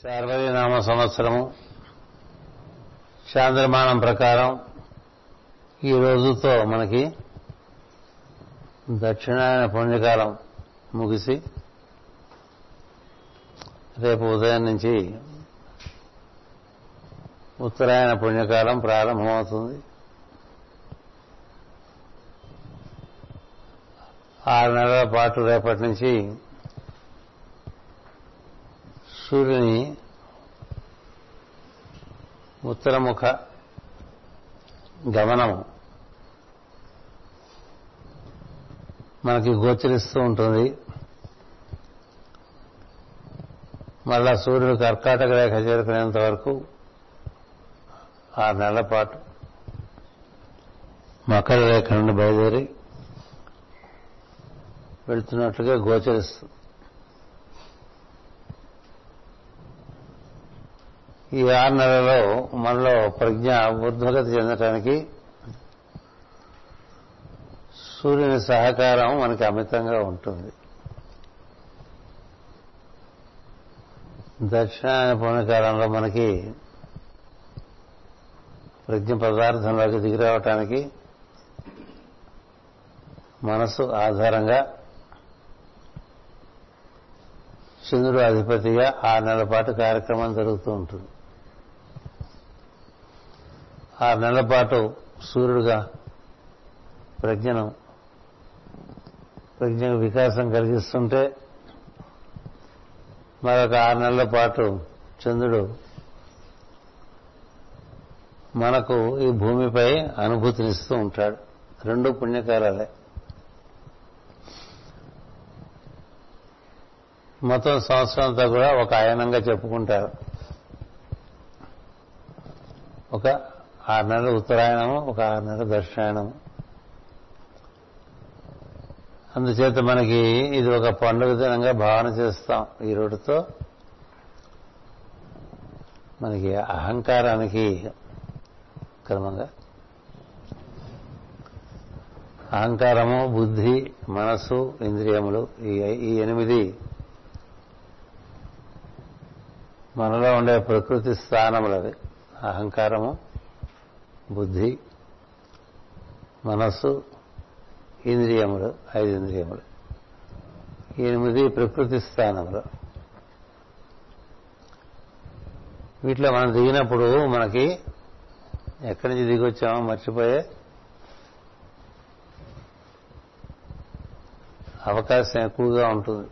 శార్వరీనామ సంవత్సరము. చాంద్రమానం ప్రకారం ఈ రోజుతో మనకి దక్షిణాయన పుణ్యకాలం ముగిసి రేపు ఉదయం నుంచి ఉత్తరాయణ పుణ్యకాలం ప్రారంభమవుతుంది. ఆరు నెలల పాటు రేపటి నుంచి సూర్యుని ఉత్తరముఖ గమనము మనకి గోచరిస్తూ ఉంటుంది. మళ్ళా సూర్యుడు కర్కాటక రేఖ చేరుకునేంత వరకు ఆరు నెలల పాటు మకర రేఖ నుండి బయలుదేరి వెళ్తున్నట్లుగా గోచరిస్తుంది. ఈ ఆరు నెలలో మనలో ప్రజ్ఞ ఊర్ధ్వగతి చెందటానికి సూర్యుని సహకారం మనకి అమితంగా ఉంటుంది. దక్షిణాయన పుణ్యకాలంలో మనకి ప్రజ్ఞ పదార్థంలోకి దిగిరావటానికి మనసు ఆధారంగా చంద్రుడు అధిపతిగా ఆరు నెలల పాటు కార్యక్రమం జరుగుతూ ఉంటుంది. ఆరు నెలల పాటు సూర్యుడుగా ప్రజ్ఞను ప్రజ్ఞకు వికాసం కలిగిస్తుంటే మరొక ఆరు నెలల పాటు చంద్రుడు మనకు ఈ భూమిపై అనుభూతినిస్తూ ఉంటాడు. రెండు పుణ్యకాలాలే. మొత్తం సంవత్సరం అంతా కూడా ఒక ఆయనంగా చెప్పుకుంటారు. ఒక ఆరు నెలలు ఉత్తరాయణము ఒక ఆరు నెలలు దక్షిణాయనము అందుచేత మనకి ఇది ఒక పండుగ దినంగా భావన చేస్తాం. ఈ రోడ్డుతో మనకి అహంకారానికి క్రమంగా అహంకారము బుద్ధి మనసు ఇంద్రియములు ఈ ఎనిమిది మనలో ఉండే ప్రకృతి స్థానములవి. అహంకారము బుద్ధి మనస్సు ఇంద్రియములు ఐదు ఇంద్రియములు. ఎనిమిది ప్రకృతి స్థానములు. వీటిలో మనం దిగినప్పుడు మనకి ఎక్కడి నుంచి దిగొచ్చామో మర్చిపోయే అవకాశం ఎక్కువగా ఉంటుంది.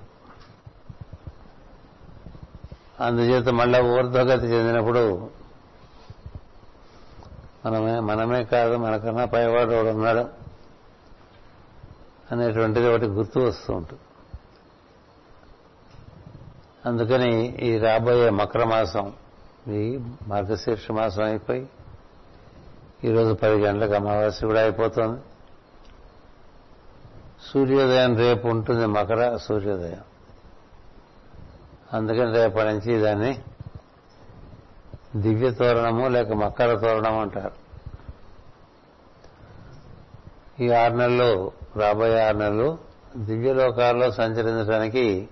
అందుచేత మళ్ళా ఊర్ధ్వగతి చెందినప్పుడు మనమే మనమే కాదు మనకన్నా పైవాడు వాడు ఉన్నాడు అనేటువంటిది ఒకటి గుర్తు వస్తూ ఉంటుంది. అందుకని ఈ రాబోయే మకర మాసం ఈ మార్గశీర్ష మాసం అయిపోయి ఈరోజు పది గంటలకు అమావాస్య కూడా అయిపోతుంది. సూర్యోదయం రేపు ఉంటుంది మకర సూర్యోదయం. అందుకని రేపటి నుంచి దాన్ని దివ్య తోరణము లేక మక్కల తోరణం అంటారు. ఈ ఆరు నెలలు రాబోయే ఆరు నెలలు దివ్యలోకాల్లో సంచరించడానికి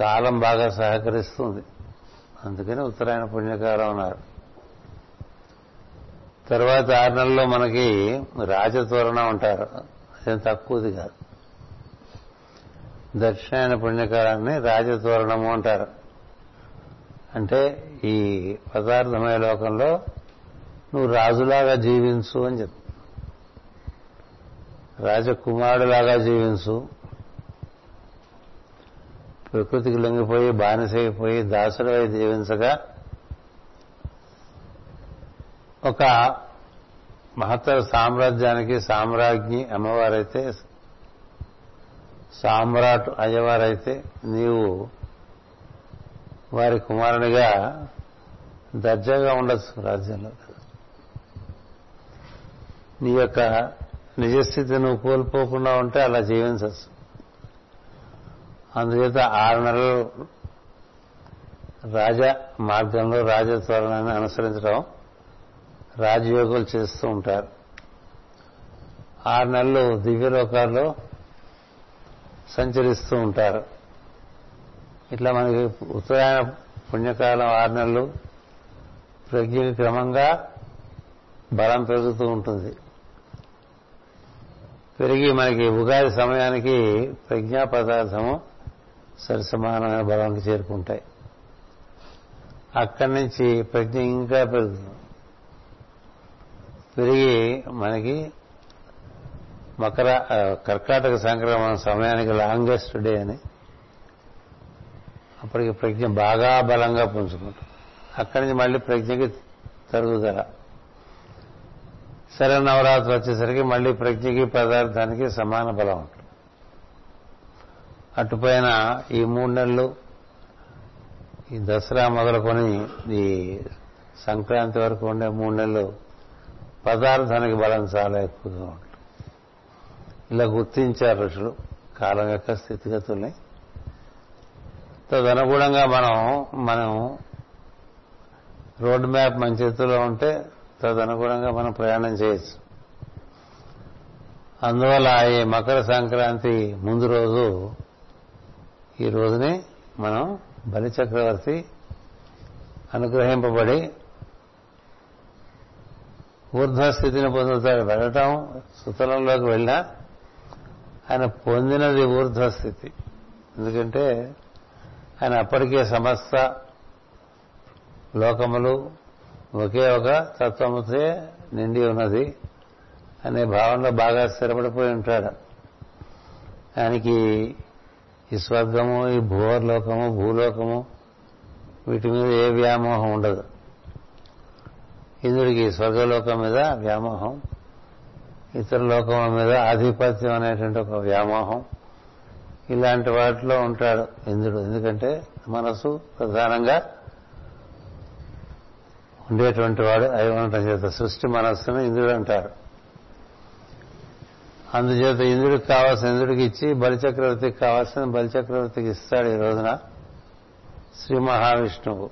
కాలం బాగా సహకరిస్తుంది. అందుకని ఉత్తరాయణ పుణ్యకాలం అన్నారు. తర్వాత ఆరు నెలల్లో మనకి రాజతోరణం అంటారు. అదేం తక్కువది కాదు. దక్షిణాయన పుణ్యకాలాన్ని రాజతోరణము అంటారు. అంటే ఈ పదార్థమయ లోకంలో నువ్వు రాజులాగా జీవించు అని చెప్పు. రాజకుమారులాగా జీవించు. ప్రకృతికి లొంగిపోయి బానిసైపోయి దాసుడై జీవించగా ఒక మహత్తర సామ్రాజ్యానికి సామ్రాజ్ఞి అమ్మవారైతే సామ్రాట్ అయ్యేవారైతే నీవు వారి కుమారునిగా దర్జాగా ఉండొచ్చు రాజ్యంలో. నీ యొక్క నిజస్థితి నువ్వు కోల్పోకుండా ఉంటే అలా జీవించచ్చు అందుచేత ఆరు నెలలు రాజ మార్గంలో రాజత్వరణాన్ని అనుసరించడం రాజయోగులు చేస్తూ ఉంటారు. ఆరు నెలలు దివ్యలోకాల్లో సంచరిస్తూ ఉంటారు. ఇట్లా మనకి ఉత్తరాయణ పుణ్యకాలం ఆరు నెలలు ప్రజ్ఞకి క్రమంగా బలం పెరుగుతూ ఉంటుంది. పెరిగి మనకి ఉగాది సమయానికి ప్రజ్ఞా పదార్థము సరిసమానమైన బలానికి చేరుకుంటాయి. అక్కడి నుంచి ప్రజ్ఞ ఇంకా పెరుగుతుంది. పెరిగి మనకి మకర కర్కాటక సంక్రమణ సమయానికి లాంగెస్ట్ డే అని అప్పటికి ప్రజ్ఞ బాగా బలంగా పుంజుకుంటుంది. అక్కడి నుంచి మళ్ళీ ప్రజ్ఞకి తరుగుదల. శర నవరాత్రి వచ్చేసరికి మళ్ళీ ప్రజ్ఞకి పదార్థానికి సమాన బలం ఉంటుంది. అటుపైన ఈ మూడు నెలలు ఈ దసరా మొదలుకొని ఈ సంక్రాంతి వరకు ఉండే మూడు నెలలు పదార్థానికి బలం చాలా ఎక్కువగా ఉంటుంది. ఇలా గుర్తించారు ఋషులు. కాలం యొక్క స్థితిగతుల్ని తదనుగుణంగా మనం మనం రోడ్ మ్యాప్ మన చేతిలో ఉంటే తదనుగుణంగా మనం ప్రయాణం చేయొచ్చు. అందువల్ల ఈ మకర సంక్రాంతి ముందు రోజు ఈ రోజుని మనం బలి చక్రవర్తి అనుగ్రహింపబడి ఊర్ధ్వస్థితిని పొందుతాడు వెళ్ళటం సుతలంలోకి వెళ్ళినా ఆయన పొందినది ఊర్ధ్వస్థితి ఎందుకంటే ఆయన అప్పటికే సమస్త లోకములు ఒకే ఒక తత్వముతే నిండి ఉన్నది అనే భావనలో బాగా స్థిరపడిపోయి ఉంటాడు. ఆయనకి ఈ స్వర్గము ఈ భూవర్లోకము భూలోకము వీటి మీద ఏ వ్యామోహం ఉండదు. ఇంద్రుడికి స్వర్గలోకం మీద వ్యామోహం ఇతర లోకముల మీద ఆధిపత్యం అనేటువంటి ఒక వ్యామోహం ఇలాంటి వాటిలో ఉంటాడు ఇంద్రుడు. ఎందుకంటే మనసు ప్రధానంగా ఉండేటువంటి వాడు అయి ఉండటం చేత సృష్టి మనస్సును ఇంద్రుడు అంటారు. అందుచేత ఇంద్రుడికి కావాల్సిన ఇంద్రుడికి ఇచ్చి బలిచక్రవర్తికి కావాల్సిన బలిచక్రవర్తికి ఇస్తాడు ఈ రోజున శ్రీ మహావిష్ణువు.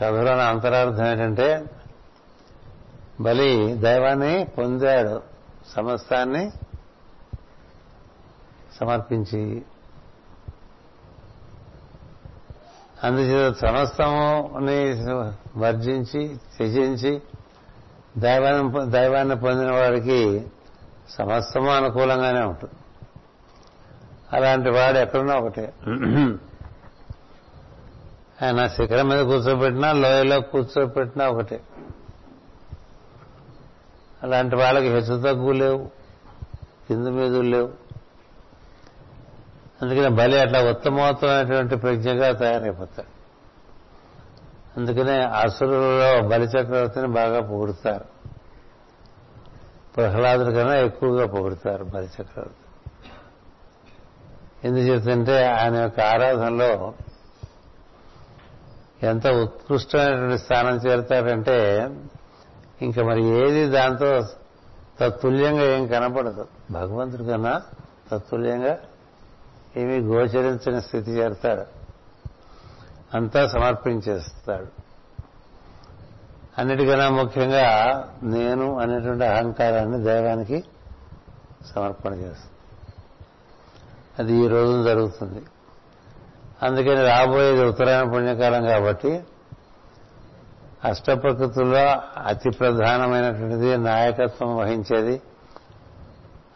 కథలోని అంతరార్థం ఏంటంటే బలి దైవాన్ని పొందాడు సమస్తాన్ని సమర్పించి. అందుచేత సమస్తముని వర్జించి త్యజించి దైవాన్ని దైవాన్ని పొందిన వాడికి సమస్తము అనుకూలంగానే ఉంటుంది. అలాంటి వాడు ఎక్కడున్నా ఒకటే. ఆయన శిఖరం మీద కూర్చోబెట్టినా లోయలో కూర్చోబెట్టినా ఒకటే. అలాంటి వాళ్ళకి హెచ్చు తగ్గు లేవు. కింద మీద లేవు. అందుకనే బలి అట్లా ఉత్తమోత్తమైనటువంటి ప్రజ్ఞగా తయారైపోతాడు. అందుకనే అసురులలో బలి చక్రవర్తిని బాగా పొగుడుతారు. ప్రహ్లాదుడి కన్నా ఎక్కువగా పొగుడుతారు బలి చక్రవర్తి. ఎందుచేతంటే ఆయన యొక్క ఆరాధనలో ఎంత ఉత్కృష్టమైనటువంటి స్థానం చేరుతాడంటే ఇంకా మరి ఏది దాంతో తత్తుల్యంగా ఏం కనపడదు. భగవంతుడి కన్నా తత్తుల్యంగా ఏమీ గోచరించని స్థితి చేరుతాడు. అంతా సమర్పించేస్తాడు. అన్నిటికన్నా ముఖ్యంగా నేను అనేటువంటి అహంకారాన్ని దైవానికి సమర్పణ చేస్తాను. అది ఈ రోజు జరుగుతుంది. అందుకని రాబోయేది ఉత్తరాయణ పుణ్యకాలం కాబట్టి అష్టప్రకృతుల్లో అతి ప్రధానమైనటువంటిది నాయకత్వం వహించేది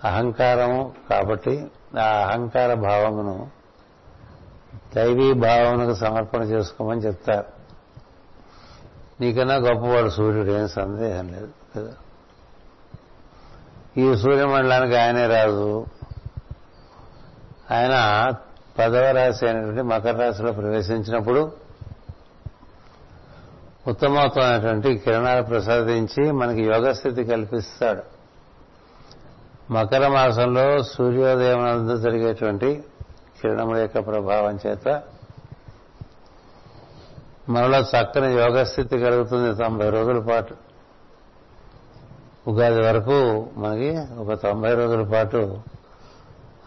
అహంకారము కాబట్టి ఆ అహంకార భావమును దైవీ భావమునకు సమర్పణ చేసుకోమని చెప్తారు. నీకన్నా గొప్పవాడు సూర్యుడు ఏం సందేహం లేదు కదా. ఈ సూర్యమండలానికి ఆయనే రాజు. ఆయన పదవ రాశి అయినటువంటి మకర రాశిలో ప్రవేశించినప్పుడు ఉత్తమోత్తమైనటువంటి కిరణాలు ప్రసాదించి మనకి యోగస్థితి కల్పిస్తాడు. మకర మాసంలో సూర్యోదయం నందు జరిగేటువంటి కిరణముల యొక్క ప్రభావం చేత మనలో చక్కని యోగస్థితి కలుగుతుంది. తొంభై రోజుల పాటు ఉగాది వరకు మనకి ఒక తొంభై రోజుల పాటు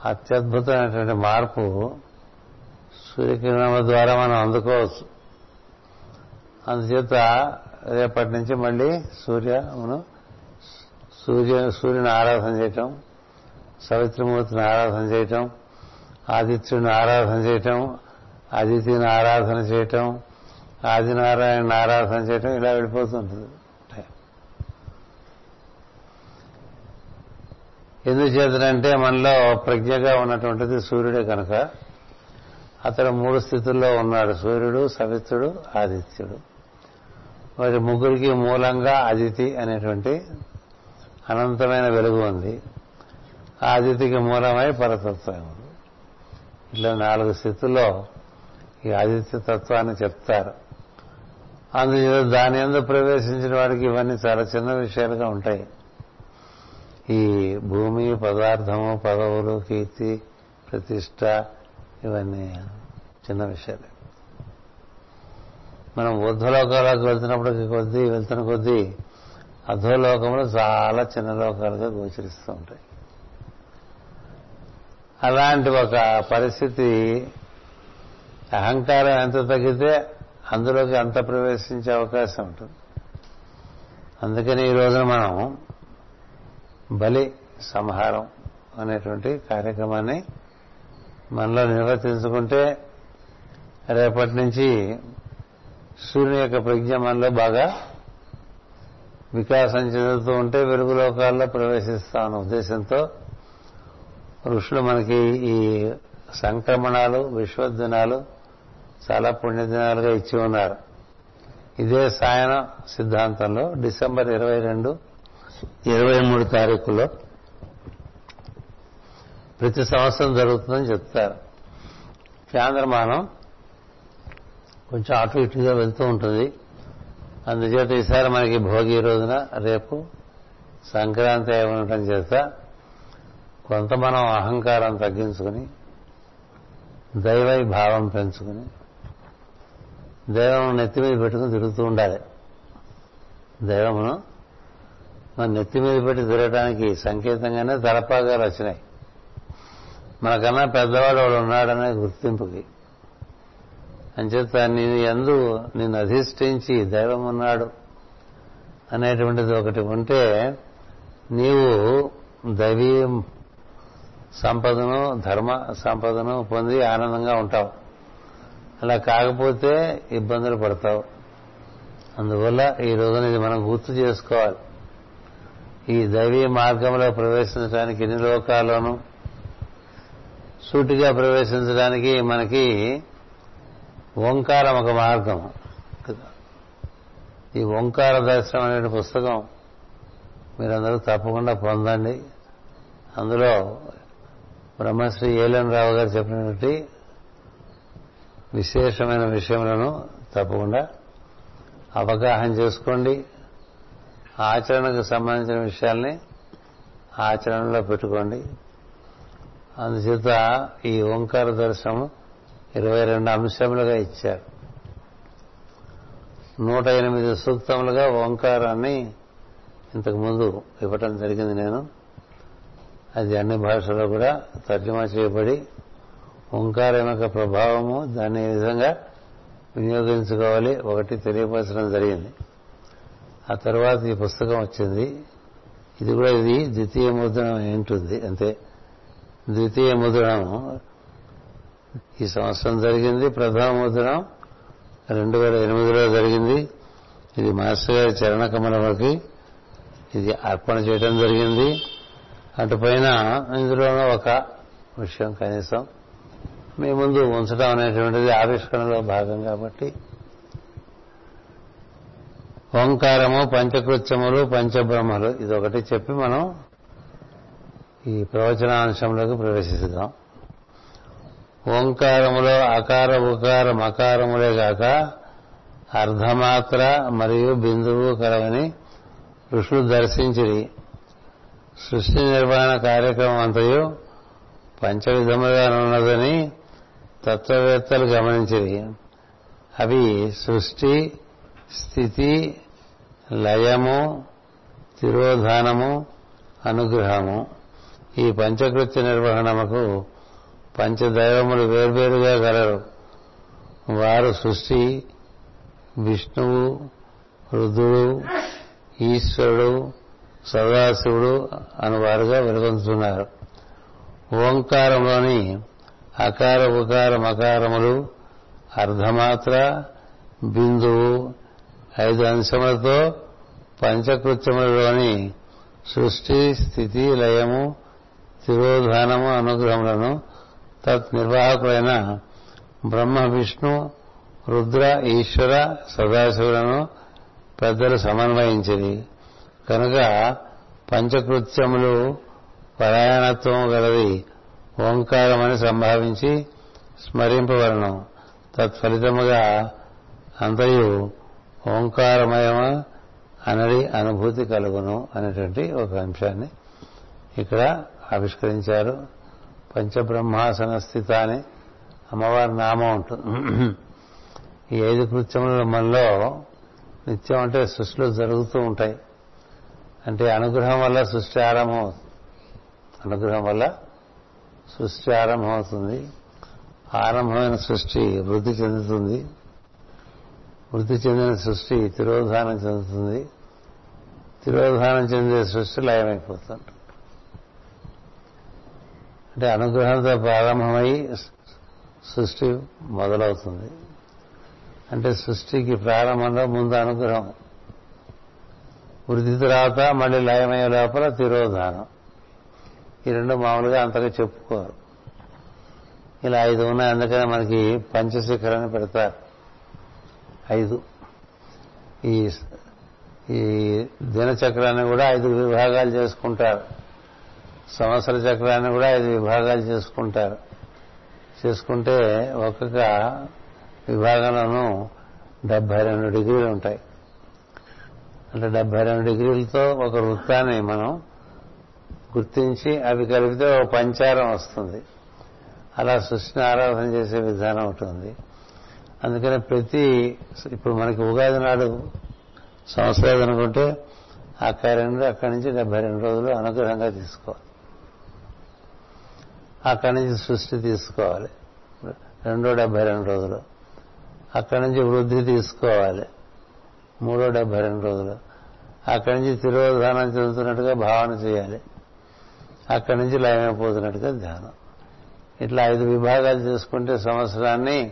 అత్యద్భుతమైనటువంటి మార్పు సూర్యకిరణముల ద్వారా మనం అందుకోవచ్చు. అందుచేత రేపటి నుంచి మళ్ళీ సూర్యమును సూర్య సూర్యుని ఆరాధన చేయటం సవిత్రమూర్తిని ఆరాధన చేయటం ఆదిత్యుని ఆరాధన చేయటం అదితిని ఆరాధన చేయటం ఆదినారాయణ ఆరాధన చేయటం ఇలా వెళ్ళిపోతుంటుంది ఎందుచేతనంటే మనలో ప్రజ్ఞగా ఉన్నటువంటిది సూర్యుడే కనుక అతడు మూడు స్థితుల్లో ఉన్నాడు. సూర్యుడు సవిత్రుడు ఆదిత్యుడు. మరి ముగ్గురికి మూలంగా అదితి అనేటువంటి అనంతమైన వెలుగు ఉంది. ఆదితికి మూలమై పరతత్వం. ఇట్లా నాలుగు స్థితుల్లో ఈ ఆదిత్య తత్వాన్ని చెప్తారు. అందుచేత దాని ఎందు ప్రవేశించిన వాడికి ఇవన్నీ చాలా చిన్న విషయాలుగా ఉంటాయి. ఈ భూమి పదార్థము పదవులు కీర్తి ప్రతిష్ట ఇవన్నీ చిన్న విషయాలే. మనం ఊర్ధ్వలోకాలకు వెళ్తున్నప్పటికి కొద్దీ వెళ్తున్న కొద్దీ అధోలోకములు చాలా చిన్న లోకాలుగా గోచరిస్తూ ఉంటాయి. అలాంటి ఒక పరిస్థితి అహంకారం ఎంత తగ్గితే అందులోకి అంత ప్రవేశించే అవకాశం ఉంటుంది. అందుకని ఈ రోజున మనం బలి సంహారం అనేటువంటి కార్యక్రమాన్ని మనలో నిర్వర్తించుకుంటే రేపటి నుంచి సూర్యుని యొక్క ప్రజ్ఞ మనలో బాగా వికాసం చెందుతూ ఉంటే వెలుగు లోకాల్లో ప్రవేశిస్తామన్న ఉద్దేశంతో ఋషులు మనకి ఈ సంక్రమణాలు విశ్వదినాలు చాలా పుణ్యదినాలుగా ఇచ్చి ఉన్నారు. ఇదే సాయన సిద్ధాంతంలో డిసెంబర్ ఇరవై రెండు ఇరవై మూడు తారీఖులో ప్రతి సంవత్సరం జరుగుతుందని చెప్తారు. చాంద్రమానం కొంచెం అటు ఇటుగా వెళ్తూ ఉంటుంది. అందుచేత ఈసారి మనకి భోగి రోజున రేపు సంక్రాంతి అయి ఉండటం చేత కొంత మనం అహంకారం తగ్గించుకుని దైవై భావం పెంచుకుని దైవం నెత్తి మీద పెట్టుకుని తిరుగుతూ ఉండాలి. దైవమును మన నెత్తి మీద పెట్టి తిరగడానికి సంకేతంగానే తలపాగాలు వచ్చినాయి. మనకన్నా పెద్దవాడు వాడు ఉన్నాడనే గుర్తింపుకి అంచేత నేను ఎందు నిన్ను అధిష్ఠించి దైవం ఉన్నాడు అనేటువంటిది ఒకటి ఉంటే నీవు దైవీ సంపదను ధర్మ సంపదను పొంది ఆనందంగా ఉంటావు. అలా కాకపోతే ఇబ్బందులు పడతావు. అందువల్ల ఈ రోజున ఇది మనం గుర్తు చేసుకోవాలి. ఈ దైవీ మార్గంలో ప్రవేశించడానికి ఎన్ని లోకాల్లోనూ సూటిగా ప్రవేశించడానికి మనకి ఓంకారం ఒక మార్గం. ఈ ఓంకార దర్శనం అనే పుస్తకం. మీరందరూ తప్పకుండా పొందండి. అందులో బ్రహ్మశ్రీ ఏలన్ రావు గారు చెప్పినటువంటి విశేషమైన విషయములను తప్పకుండా అవగాహన చేసుకోండి. ఆచరణకు సంబంధించిన విషయాల్ని ఆచరణలో పెట్టుకోండి. అందుచేత ఈ ఓంకార దర్శనం ఇరవై రెండు అంశములుగా ఇచ్చారు. నూట ఎనిమిది సూక్తములుగా ఓంకారాన్ని ఇంతకు ముందు ఇవ్వటం జరిగింది నేను. అది అన్ని భాషల్లో కూడా తర్జుమా చేయబడి ఓంకారం యొక్క ప్రభావము దాన్ని ఏ విధంగా వినియోగించుకోవాలి ఒకటి తెలియపరచడం జరిగింది. ఆ తర్వాత ఈ పుస్తకం వచ్చింది. ఇది కూడా ఇది ద్వితీయ ముద్రణం ఏంటుంది అంతే ద్వితీయ ముద్రణం ఈ సంవత్సరం జరిగింది ప్రథమ రెండు వేల ఎనిమిదిలో జరిగింది. ఇది మాస్టర్ గారి చరణ కమలకి ఇది అర్పణ చేయడం జరిగింది. అటుపైన ఇందులోనూ ఒక విషయం కనీసం మీ ముందు ఉంచడం అనేటువంటిది ఆవిష్కరణలో భాగం కాబట్టి. ఓంకారము పంచకృత్యములు పంచబ్రహ్మలు ఇది ఒకటి చెప్పి మనం ఈ ప్రవచనాంశంలోకి ప్రవేశిద్దాం. ఓంకారములో అకార ఉకార మకారములే కాక అర్ధమాత్ర మరియు బిందువు కలవని ఋషులు దర్శించిరి. సృష్టి నిర్వహణ కార్యక్రమం అంతయు పంచవిధములుగా ఉన్నదని తత్వవేత్తలు గమనించిరి. అవి సృష్టి స్థితి లయము తిరోధానము అనుగ్రహము. ఈ పంచకృత్య నిర్వహణముకు పంచదైవములు వేర్వేరుగా కలరు వారు సృష్టి విష్ణువు రుద్రుడు ఈశ్వరుడు సదాశివుడు అని వారుగా వెలుగొందుతున్నారు. ఓంకారంలోని అకార ఉకార మకారములు అర్ధమాత్ర బిందువు ఐదు అంశములతో పంచకృత్యములలోని సృష్టి స్థితి లయము తిరోధానము అనుగ్రహములను తత్ నిర్వాహకులైన బ్రహ్మ విష్ణు రుద్ర ఈశ్వర సదాశివులను పెద్దలు సమన్వయించింది కనుక పంచకృత్యములు పరాయణత్వం గలది ఓంకారమని సంభావించి స్మరింపవలను. తత్ఫలితముగా అంతయు ఓంకారమయమ అనడి అనుభూతి కలుగును అనేటువంటి ఒక అంశాన్ని ఇక్కడ ఆవిష్కరించారు. పంచబ్రహ్మాసన స్థిత అని అమ్మవారి నామం ఉంటుంది ఈ ఐదు కృత్యముల మనలో నిత్యం అంటే సృష్టిలో జరుగుతూ ఉంటాయి. అంటే అనుగ్రహం వల్ల సృష్టి ఆరంభం అవుతుంది. అనుగ్రహం వల్ల సృష్టి ఆరంభం అవుతుంది. ఆరంభమైన సృష్టి వృద్ధి చెందుతుంది. వృద్ధి చెందిన సృష్టి తిరోధానం చెందుతుంది. తిరోధానం చెందే సృష్టి లయమైపోతుంది. అంటే అనుగ్రహంతో ప్రారంభమై సృష్టి మొదలవుతుంది. అంటే సృష్టికి ప్రారంభంలో ముందు అనుగ్రహం. వృద్ధి తర్వాత మళ్ళీ లయమయ్యే లోపల తిరోధానం. ఈ రెండు మామూలుగా అంతగా చెప్పుకోరు. ఇలా ఐదు ఉన్నాయి అందుకనే మనకి పంచశిఖరాన్ని పెడతారు. ఐదు. ఈ ఈ దినచక్రాన్ని కూడా ఐదు విభాగాలు చేసుకుంటారు. సంవత్సర చక్రాన్ని కూడా ఐదు విభాగాలు చేసుకుంటారు. చేసుకుంటే ఒక్కొక్క విభాగంలోనూ డెబ్బై రెండు డిగ్రీలు ఉంటాయి. అంటే డెబ్బై రెండు డిగ్రీలతో ఒక వృత్తాన్ని మనం గుర్తించి అవి కలిపితే ఒక పంచారం వస్తుంది. అలా సృష్టిని ఆరాధన చేసే విధానం ఉంటుంది అందుకని ప్రతి ఇప్పుడు మనకి ఉగాది నాడు సంవత్సరాలు అనుకుంటే అక్కడ రెండు అక్కడి నుంచి డెబ్బై రెండు రోజులు అనుగ్రహంగా తీసుకోవాలి. అక్కడి నుంచి సృష్టి తీసుకోవాలి. రెండో డెబ్బై రెండు రోజులు. అక్కడి నుంచి వృద్ధి తీసుకోవాలి. మూడో డెబ్బై రెండు రోజులు. అక్కడి నుంచి తిరోధానం చెందుతున్నట్టుగా భావన చేయాలి. అక్కడి నుంచి లయమైపోతున్నట్టుగా ధ్యానం. ఇట్లా ఐదు విభాగాలు చేసుకుంటే సంవత్సరాన్ని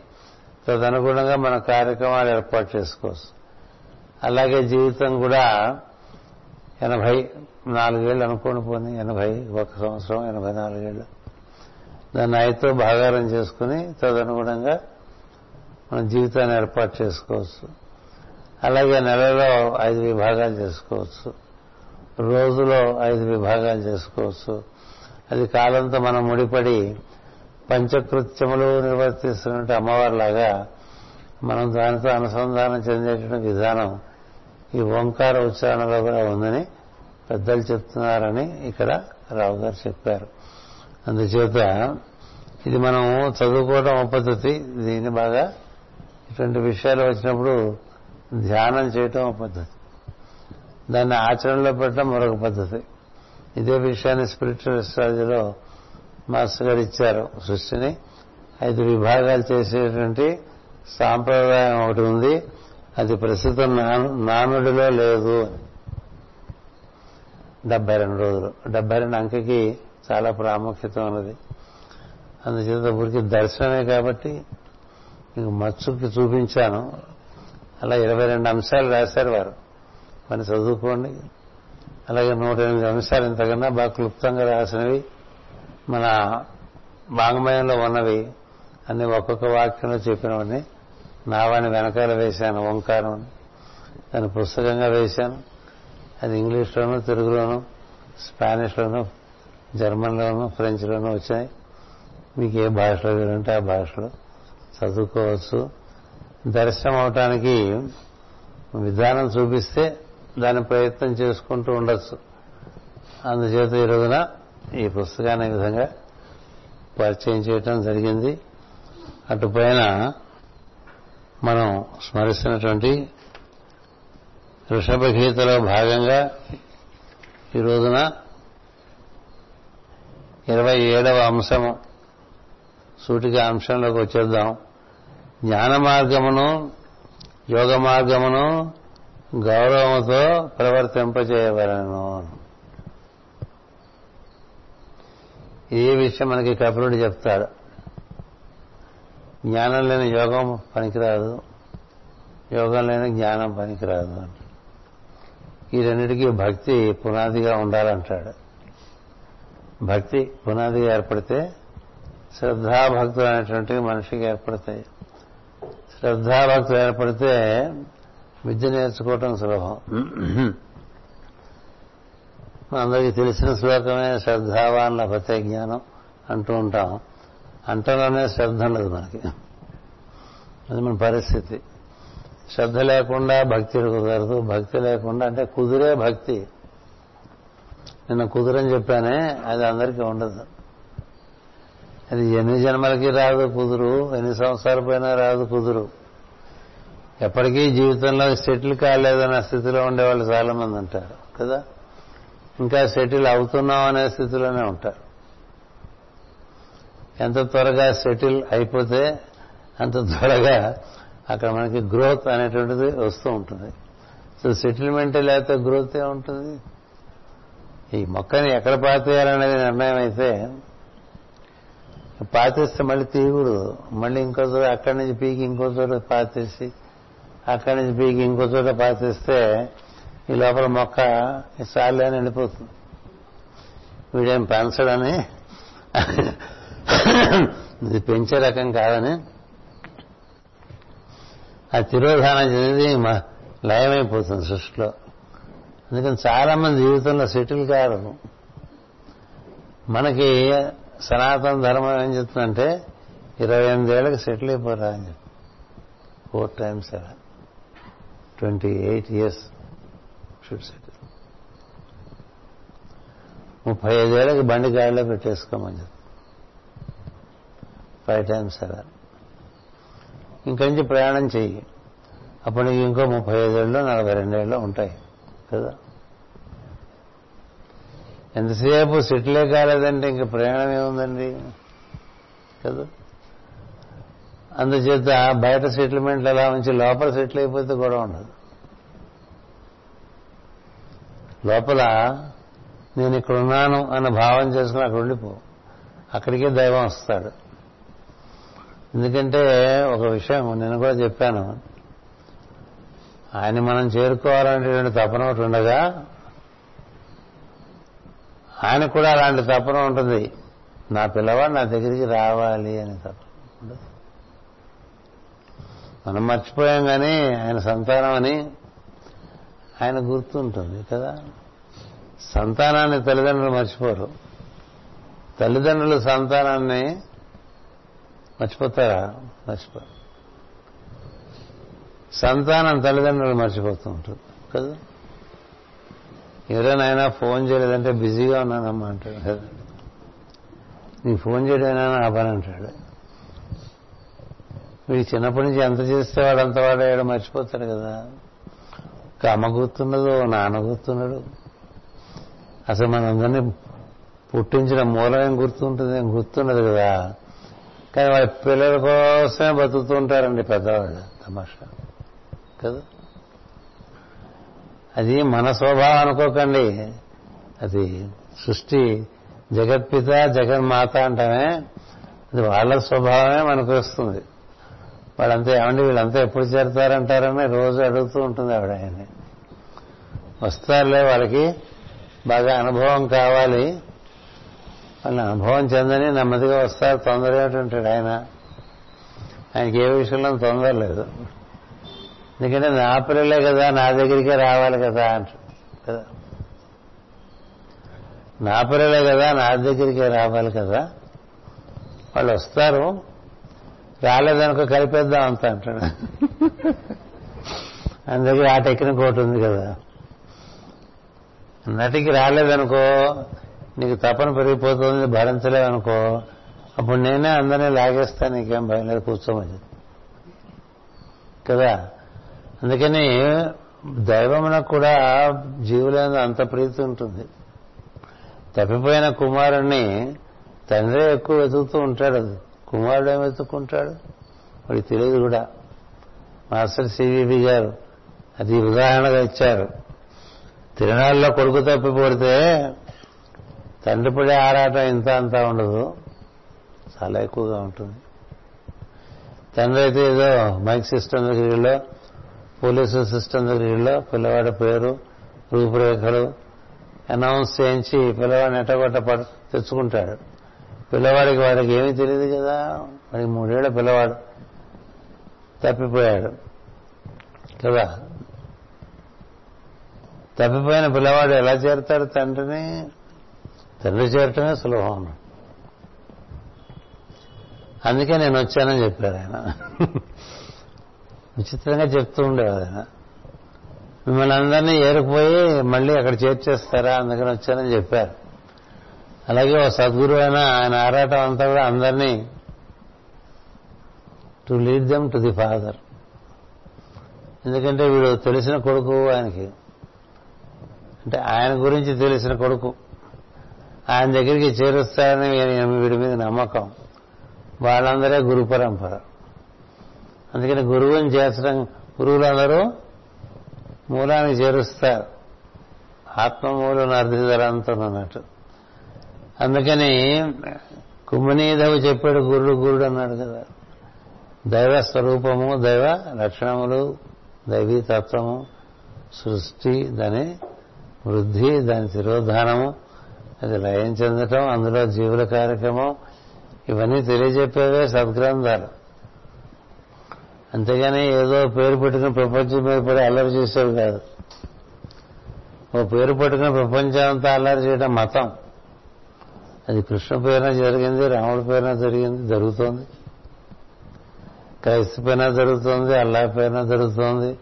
తదనుగుణంగా మన కార్యక్రమాలు ఏర్పాటు చేసుకోవచ్చు. అలాగే జీవితం కూడా ఎనభై నాలుగేళ్ళు అనుకోని పోని. ఎనభై ఒక సంవత్సరం ఎనభై నాలుగేళ్ళు. దాన్ని ఐతో భాగారం చేసుకుని తదనుగుణంగా మన జీవితాన్ని ఏర్పాటు చేసుకోవచ్చు. అలాగే నెలలో ఐదు విభాగాలు చేసుకోవచ్చు. రోజులో ఐదు విభాగాలు చేసుకోవచ్చు. అది కాలంతో మనం ముడిపడి పంచకృత్యములు నిర్వర్తిస్తున్నట్టు అమ్మవారిలాగా మనం దానితో అనుసంధానం చెందేటువంటి విధానం ఈ ఓంకార ఉచ్చారణలో కూడా ఉందని పెద్దలు చెప్తున్నారని ఇక్కడ రావు గారు చెప్పారు. అందుచేత ఇది మనం చదువుకోవడం ఒక పద్ధతి. దీన్ని బాగా ఇటువంటి విషయాలు వచ్చినప్పుడు ధ్యానం చేయటం ఒక పద్ధతి. దాన్ని ఆచరణలో పెట్టడం మరొక పద్ధతి. ఇదే విషయాన్ని స్పిరిచువల్ ఎస్ట్రాలజీలో మాస్టర్ గారు ఇచ్చారు సృష్టిని. ఐదు విభాగాలు చేసేటువంటి సాంప్రదాయం ఒకటి ఉంది. అది ప్రస్తుతం నానుడిలో లేదు. డెబ్బై రెండు రోజులు. డెబ్బై రెండు అంకెకి చాలా ప్రాముఖ్యత ఉన్నది. అందుచేత ఊరికి దర్శనమే కాబట్టి మీకు మచ్చుకి చూపించాను. అలా ఇరవై రెండు అంశాలు రాశారు వారు. మరి చదువుకోండి. అలాగే నూట ఎనిమిది అంశాలు ఇంతకన్నా బాగా క్లుప్తంగా రాసినవి. మన వాంగ్మయంలో ఉన్నవి. అన్ని ఒక్కొక్క వాక్యంలో చెప్పినవన్నీ. నావాని వెనకాల వేశాను ఓంకారం. దాన్ని పుస్తకంగా వేశాను. అది ఇంగ్లీష్లోను తెలుగులోను స్పానిష్లోనూ జర్మన్లోనూ ఫ్రెంచ్లోనూ వచ్చాయి. మీకు ఏ భాషలో వీలుంటే ఆ భాషలో చదువుకోవచ్చు. దర్శనం అవటానికి విధానం చూపిస్తే దాని ప్రయత్నం చేసుకుంటూ ఉండొచ్చు. అందుచేత ఈ రోజున ఈ పుస్తకాన్ని విధంగా పరిచయం చేయటం జరిగింది. అటుపైన మనం స్మరిస్తున్నటువంటి వృషభ గీతలో భాగంగా ఈ రోజున ఇరవై ఏడవ అంశము. సూటిగా అంశంలోకి వచ్చేద్దాం. జ్ఞాన మార్గమును యోగ మార్గమును గౌరవముతో ప్రవర్తింపజేయవలను ఈ విషయం మనకి కపిలుడు చెప్తాడు. జ్ఞానం లేని యోగం పనికిరాదు. యోగం లేని జ్ఞానం పనికిరాదు. ఈ రెండింటికి భక్తి పునాదిగా ఉండాలంటాడు. భక్తి పునాదిగా ఏర్పడితే శ్రద్ధాభక్తులు అనేటువంటివి మనిషికి ఏర్పడతాయి. శ్రద్ధాభక్తులు ఏర్పడితే విద్య నేర్చుకోవటం సులభం. అందరికీ తెలిసిన శ్లోకమే శ్రద్ధావాన్ లభతే జ్ఞానం అంటూ ఉంటాం. అంటలోనే శ్రద్ధ ఉండదు మనకి. అది మన పరిస్థితి. శ్రద్ధ లేకుండా భక్తి కుదరదు భక్తి లేకుండా అంటే కుదిరే భక్తి. నిన్న కుదురని చెప్పానే అది అందరికీ ఉండదు. అది ఎన్ని జన్మలకి రాదు కుదురు ఎన్ని సంవత్సరాల పైన రాదు కుదురు. ఎప్పటికీ జీవితంలో సెటిల్ కాలేదన్న స్థితిలో ఉండేవాళ్ళు చాలా మంది ఉంటారు కదా? ఇంకా సెటిల్ అవుతున్నాం అనే స్థితిలోనే ఉంటారు. ఎంత త్వరగా సెటిల్ అయిపోతే అంత త్వరగా అక్కడ మనకి గ్రోత్ అనేటువంటిది వస్తూ ఉంటుంది. సో సెటిల్మెంట్ లేకపోతే గ్రోత్ ఉంటుంది. ఈ మొక్కని ఎక్కడ పాతేయాలనేది నిర్ణయం అయితే పాతేస్తే మళ్ళీ తీగుడు మళ్ళీ ఇంకో చోట అక్కడి నుంచి పీకి ఇంకో చోట పాతేసి అక్కడి నుంచి పీకి ఇంకో చోట పాతేస్తే ఈ లోపల మొక్క సార్లే అని ఎండిపోతుంది వీడేం పెంచడని? ఇది పెంచే రకం కాదని. ఆ తిరోధానం చెంది లయమైపోతుంది సృష్టిలో. అందుకని చాలా మంది జీవితంలో సెటిల్ కారు. మనకి సనాతన ధర్మం ఏం చెప్తుందంటే ఇరవై ఎనిమిదేళ్ళకి సెటిల్ అయిపోరా అని చెప్పి. ఫోర్ టైమ్స్ అలా. Twenty eight years should settle ముప్పై ఐదేళ్ళకి బండి గాడిలో పెట్టేసుకోమని చెప్పి. ఫైవ్ టైమ్స్ అలా. ఇంకొంచెం ప్రయాణం చెయ్యి? అప్పుడు నీకు ఇంకో ముప్పై ఐదేళ్ళు నలభై రెండేళ్ళు ఉంటాయి. కదా? ఎంతసేపు సెటిలే కాలేదంటే ఇంక ప్రయాణం ఏముందండి? కదా? అందుచేత బయట సెటిల్మెంట్లు ఎలా ఉంచి లోపల సెటిల్ అయిపోతే కూడా ఉండదు. లోపల నేను ఇక్కడ ఉన్నాను అన్న భావం చేసుకుని అక్కడ ఉండిపో. అక్కడికే దైవం వస్తాడు. ఎందుకంటే ఒక విషయం నేను కూడా చెప్పాను. ఆయన మనం చేరుకోవాలనేటువంటి తపన ఒకటి ఉండగా ఆయన కూడా అలాంటి తపన ఉంటుంది. నా పిల్లవాడు నా దగ్గరికి రావాలి అని తపన మనం మర్చిపోయాం కానీ ఆయన సంతానం అని ఆయన గుర్తుంటుంది కదా. సంతానాన్ని తల్లిదండ్రులు మర్చిపోరు. తల్లిదండ్రులు సంతానాన్ని మర్చిపోతారా? మర్చిపోరు. సంతానం తల్లిదండ్రులు మర్చిపోతూ ఉంటుంది కదా. ఎవరైనా ఫోన్ చేయలేదంటే బిజీగా ఉన్నానమ్మా అంటాడు. నీ ఫోన్ చేయడమైనా నా పని అంటాడు. వీడు చిన్నప్పటి నుంచి ఎంత చేస్తే వాడు అంత వాడాడు మర్చిపోతాడు కదా. ఒక అమ్మ గుర్తున్నదో నాన్న గుర్తున్నాడు. అసలు మనందరినీ పుట్టించిన మూలం ఏం గుర్తుంటుంది? ఏం గుర్తున్నది కదా. కానీ వాళ్ళ పిల్లల కోసమే బతుకుతూ ఉంటారండి పెద్దవాళ్ళు తమాషా. కదా? అది మన స్వభావం అనుకోకండి. అది సృష్టి జగత్పిత జగన్మాత అంటామే అది వాళ్ళ స్వభావమే మనకు వస్తుంది వాళ్ళంతా ఏమండి వీళ్ళంతా ఎప్పుడు చేరుతారంటారని రోజు అడుగుతూ ఉంటుంది ఆవిడ ఆయన్ని. వస్తారులే వాళ్ళకి బాగా అనుభవం కావాలి. వాళ్ళ అనుభవం చెందని నెమ్మదిగా వస్తారు తొందర ఏమిటంటాడు ఆయన. ఆయనకి ఏ విషయంలో తొందర లేదు. ఎందుకంటే నా పిల్లలే కదా నా దగ్గరికే రావాలి కదా అంటాడు కదా? నా పిల్లలే కదా నా దగ్గరికే రావాలి కదా? వాళ్ళు వస్తారు. రాలేదనుకో కలిపేద్దాం అంత అంటాడు. అందుకే ఆ టెక్నిక్ ఒకటి ఉంది కదా. నటికి రాలేదనుకో నీకు తపన పెరిగిపోతుంది భరించలేదనుకో అప్పుడు నేనే అందరినీ లాగేస్తాను నీకేం భయం లేదు కూర్చోమని కదా? అందుకని దైవమునకు కూడా జీవులందు అంత ప్రీతి ఉంటుంది. తప్పిపోయిన కుమారుణ్ణి తండ్రి ఎక్కువ వెతుకుతూ ఉంటాడు కుమారుడు ఏం వెతుక్కుంటాడు? వాడికి తెలియదు కూడా. మాస్టర్ సివిబి గారు అది ఉదాహరణగా ఇచ్చారు. తిరునాళ్ళలో కొడుకు తప్పిపోడితే తండ్రి పడే ఆరాటం ఇంత అంతా ఉండదు. చాలా ఎక్కువగా ఉంటుంది. తండ్రి అయితే ఏదో మైక్ సిస్టమ్ దగ్గరలో పోలీసు సిస్టమ్ దగ్గరలో పిల్లవాడి పేరు రూపురేఖలు అనౌన్స్ చేయించి పిల్లవాడిని ఎట్టగొట్ట తెచ్చుకుంటాడు. పిల్లవాడికి వాడికి ఏమీ తెలియదు కదా. వాడికి మూడేళ్ళ పిల్లవాడు తప్పిపోయాడు. కదా? తప్పిపోయిన పిల్లవాడు ఎలా చేరుతాడు తండ్రిని? తండ్రి చేరటమే సులభం అన్నాడు. అందుకే నేను వచ్చానని చెప్పారు ఆయన. విచిత్రంగా చెప్తూ ఉండేవారు. ఆయన మిమ్మల్ని అందరినీ ఏరుకుపోయి మళ్ళీ అక్కడ చేర్చేస్తారా అందుకని వచ్చానని చెప్పారు. అలాగే ఓ సద్గురు అయినా ఆయన ఆరాటం అంతా కూడా అందరినీ to lead them to the father ఎందుకంటే వీడు తెలిసిన కొడుకు ఆయనకి. అంటే ఆయన గురించి తెలిసిన కొడుకు. ఆయన దగ్గరికి చేరుస్తారని వీడి మీద నమ్మకం. వాళ్ళందరే గురు పరంపర. అందుకని గురువుని చేర్చడం గురువులందరూ మూలానికి చేరుస్తారు. ఆత్మమూలం అర్థిధరంతో అన్నట్టు. అందుకని కుంభనీధవు చెప్పాడు గురుడు గురుడు అన్నాడు కదా. దైవ స్వరూపము దైవ లక్షణములు దైవీ తత్వము సృష్టి దాని వృద్ధి దాని తిరోధానము అది లయం చెందటం అందులో జీవుల కార్యక్రమం ఇవన్నీ తెలియజెప్పేవే సద్గ్రంథాలు. అంతేగాని ఏదో పేరు పెట్టుకుని ప్రపంచం మీద పడి అల్లరి చేసేవి కాదు. ఓ పేరు పెట్టుకుని ప్రపంచం అంతా అల్లరి చేయడం మతం. అది కృష్ణ పేరున జరిగింది రాముడి పేరున జరిగింది జరుగుతోంది. క్రైస్తవ పేరున జరుగుతోంది అల్లా పేరున జరుగుతోంది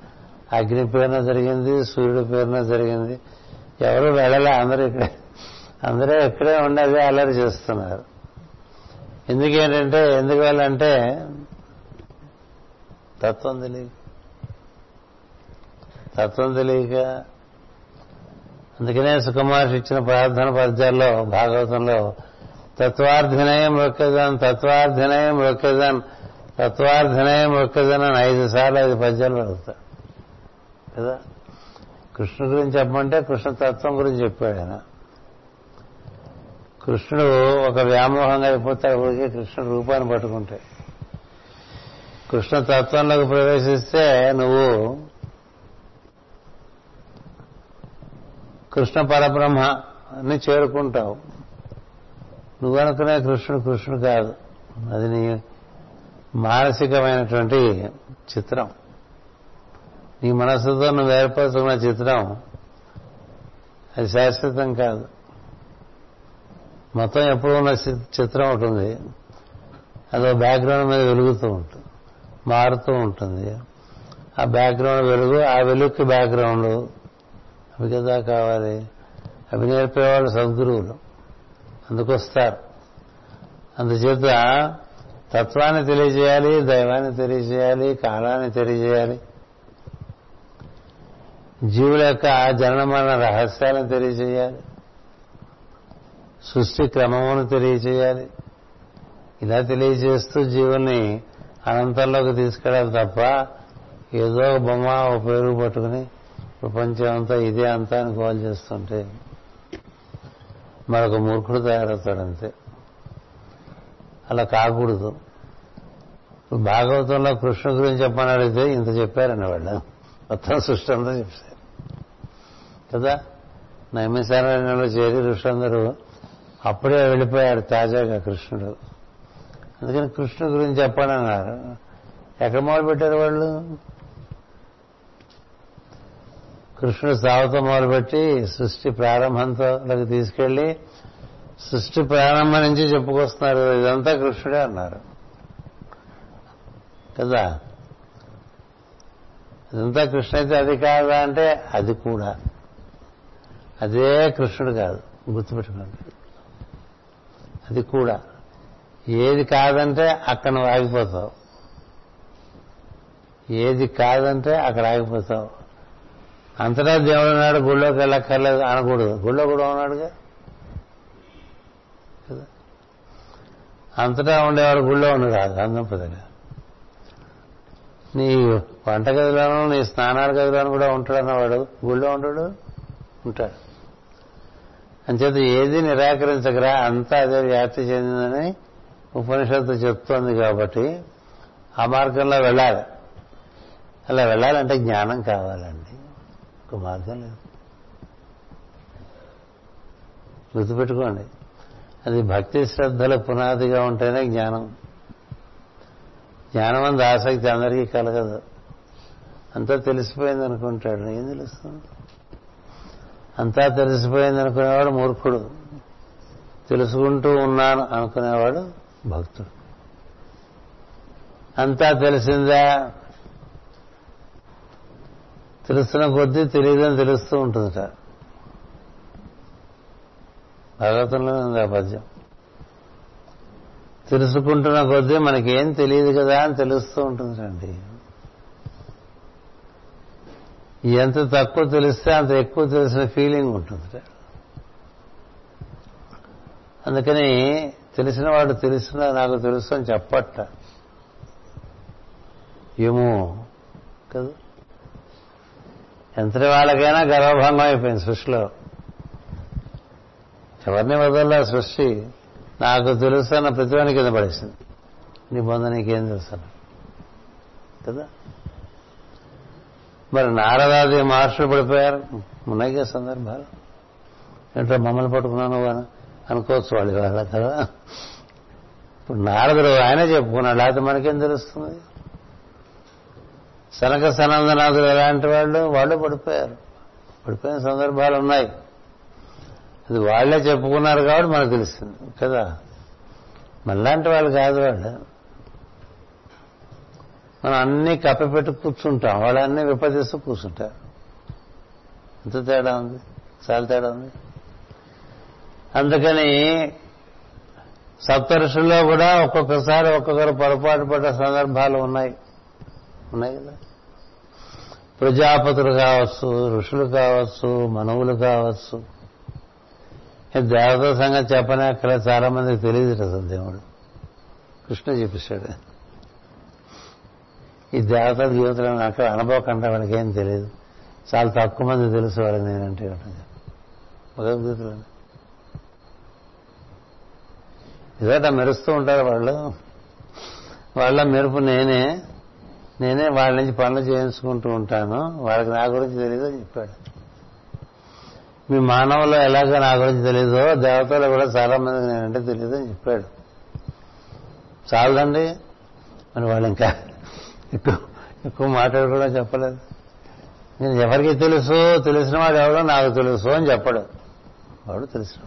అగ్ని పేరున జరిగింది సూర్యుడి పేరున జరిగింది. ఎవరు వెళ్ళలే అందరూ ఇక్కడే. అందరూ ఇక్కడే ఉండి అదే అల్లరి చేస్తున్నారు. ఎందుకేంటంటే ఎందుకు వెళ్ళంటే తత్వం తెలియక. తత్వం తెలియక. అందుకనే సుకుమార్షి ఇచ్చిన ప్రార్థన పద్యాల్లో భాగవతంలో తత్వార్థినయం మొక్కదాన్ తత్వార్థినయం మొక్కదాన్ తత్వార్థినయం మొక్కదాన్ అని ఐదు సార్లు ఐదు పద్యాలు పడుతాడు కదా? కృష్ణుడు గురించి చెప్పమంటే కృష్ణ తత్వం గురించి చెప్పాడు ఆయన. కృష్ణుడు ఒక వ్యామోహంగా అయిపోతాడు ఊరికే కృష్ణుడు రూపాన్ని పట్టుకుంటే కృష్ణ తత్వంలోకి ప్రవేశిస్తే నువ్వు కృష్ణ పరబ్రహ్మని చేరుకుంటావు నువ్వనుకునే కృష్ణుడు కృష్ణుడు కాదు. అది నీ మానసికమైనటువంటి చిత్రం. నీ మనస్సుతో నువ్వు ఏర్పరచుకున్న చిత్రం అది శాశ్వతం కాదు. మొత్తం ఎప్పుడు ఉన్న చిత్రం ఉంటుంది అదో బ్యాక్గ్రౌండ్ మీద వెలుగుతూ ఉంటుంది. మారుతూ ఉంటుంది. ఆ బ్యాక్గ్రౌండ్ వెలుగు ఆ వెలుగుకి బ్యాక్గ్రౌండ్ అవి కదా కావాలి. అవి నేర్పేవాళ్ళు సద్గురువులు. అందుకొస్తారు. అందుచేత తత్వాన్ని తెలియజేయాలి దైవాన్ని తెలియజేయాలి కాలాన్ని తెలియజేయాలి. జీవుల యొక్క జననమరణ రహస్యాలను తెలియజేయాలి. సృష్టి క్రమమును తెలియజేయాలి. ఇలా తెలియజేస్తూ జీవుని అనంతంలోకి తీసుకెళ్ళాలి తప్ప ఏదో బొమ్మ ఒక పేరు పట్టుకుని ప్రపంచం అంతా ఇదే అంతా అని గోల్ చేస్తుంటే మరొక మూర్ఖుడు తయారవుతాడు అంతే. అలా కాకూడదు. భాగవతంలో కృష్ణ గురించి చెప్పని అడిగితే ఇంత చెప్పారని వాళ్ళు మొత్తం సృష్టి అంతా చెప్పారు. కదా? నైమిసారణ్యంలో చేరి ఋషులందరూ అప్పుడే వెళ్ళిపోయాడు తాజాగా కృష్ణుడు. అందుకని కృష్ణుడు గురించి చెప్పండి అన్నారు ఎక్కడ మొదలు పెట్టారు వాళ్ళు? కృష్ణుడు సావతో మొదలుపెట్టి సృష్టి ప్రారంభంతోకి తీసుకెళ్ళి సృష్టి ప్రారంభం నుంచి చెప్పుకొస్తున్నారు. ఇదంతా కృష్ణుడే అన్నారు. కదా? ఇదంతా కృష్ణ అయితే అది కాదా అంటే అది కూడా. అదే కృష్ణుడు కాదు గుర్తుపెట్టుకోండి. అది కూడా. ఏది కాదంటే అక్కడ ఆగిపోతావు. ఏది కాదంటే అక్కడ ఆగిపోతావు. అంతటా దేవుడు ఉన్నాడు గుళ్ళోకి వెళ్ళక్కర్లేదు అనకూడదు. గుళ్ళో కూడా ఉన్నాడుగా? అంతటా ఉండేవాడు గుళ్ళో ఉండు అందం పెద్దగా నీ వంట గదిలోనూ నీ స్నానాల గదిలోనూ కూడా ఉంటాడన్నవాడు గుళ్ళో ఉంటాడు ఉంటాడు. అంచేత ఏది నిరాకరించకరా అంతా అదే వ్యాప్తి చెందిందని ఉపనిషత్తు చెప్తోంది కాబట్టి ఆ మార్గంలో వెళ్ళాలి. అలా వెళ్ళాలంటే జ్ఞానం కావాలండి. ఒక మార్గం లేదు. గుర్తుపెట్టుకోండి. అది భక్తి శ్రద్ధల పునాదిగా ఉంటేనే జ్ఞానం. జ్ఞానం అంత ఆసక్తి అందరికీ కలగదు. అంతా తెలిసిపోయింది అనుకుంటాడు ఏం తెలుస్తుంది? అంతా తెలిసిపోయింది అనుకునేవాడు మూర్ఖుడు. తెలుసుకుంటూ ఉన్నాను అనుకునేవాడు భక్తుడు. అంతా తెలిసిందా? తెలుస్తున్న కొద్దీ తెలియదని తెలుస్తూ ఉంటుందట. భగవతంలో ఉంది ఆ పద్యం. తెలుసుకుంటున్న కొద్దీ మనకేం తెలియదు కదా అని తెలుస్తూ ఉంటుందండి. ఎంత తక్కువ తెలిస్తే అంత ఎక్కువ తెలిసిన ఫీలింగ్ ఉంటుంది అందుకని తెలిసిన వాడు తెలిసిన నాకు తెలుసు అని చెప్పట్ట. ఏమో. కదా? ఎంతటి వాళ్ళకైనా గర్వభంగం అయిపోయింది సృష్టిలో. ఎవరిని వదల్లా సృష్టి? నాకు తెలుసు అన్న ప్రతివాని కింద పడేసింది. నీ పొంద నీకేం తెలుసు కదా? మరి నారదాది మహర్షులు పడిపోయారు. ఉన్నాయి కదా సందర్భాలు? ఏంటో మమ్మల్ని పట్టుకున్నాను కానీ అనుకోవచ్చు వాళ్ళు వాళ్ళ కదా ఇప్పుడు నారదుడు ఆయనే చెప్పుకున్నాడు లేకపోతే మనకేం తెలుస్తుంది? సనక సనందనాథులు ఎలాంటి వాళ్ళు? వాళ్ళు పడిపోయారు. పడిపోయిన సందర్భాలు ఉన్నాయి. అది వాళ్ళే చెప్పుకున్నారు కాబట్టి మనకు తెలిసింది కదా? మళ్ళాంటి వాళ్ళు కాదు వాళ్ళు. మనం అన్ని కప్పపెట్టి కూర్చుంటాం. వాళ్ళన్నీ విపదిస్తూ కూర్చుంటారు. ఎంత తేడా ఉంది? చాలా తేడా ఉంది. అందుకని సప్తరుషుల్లో కూడా ఒక్కొక్కసారి ఒక్కొక్కరు పొరపాటు పడ్డ సందర్భాలు ఉన్నాయి. ఉన్నాయి కదా? ప్రజాపతులు కావచ్చు ఋషులు కావచ్చు మనవులు కావచ్చు. దేవత సంగతి చెప్పనే అక్కడ చాలా మందికి తెలియదు అసలు దేవుడు కృష్ణ చెప్పేశాడు. ఈ దేవతల జీవితంలో అక్కడ అనుభవకుండా వాళ్ళకేం తెలియదు. చాలా తక్కువ మంది తెలుసు వాళ్ళకి నేనంటే భగవద్గీతలో ఇదట మెరుస్తూ ఉంటారు వాళ్ళు? వాళ్ళ మెరుపు నేనే. నేనే వాళ్ళ నుంచి పనులు చేయించుకుంటూ ఉంటాను. వాళ్ళకి నా గురించి తెలియదు అని చెప్పాడు. మీ మానవులు ఎలాగో నా గురించి తెలియదో దేవతలు కూడా చాలా మందికి నేనంటే తెలియదు అని చెప్పాడు. చాలదండి. మరి వాళ్ళు ఇంకా ఎక్కువ ఎక్కువ మాట్లాడుకోవడం చెప్పలేదు. నేను ఎవరికి తెలుసు? తెలిసిన వాడు ఎవడో నాకు తెలుసు అని చెప్పడు. వాడు తెలిసిన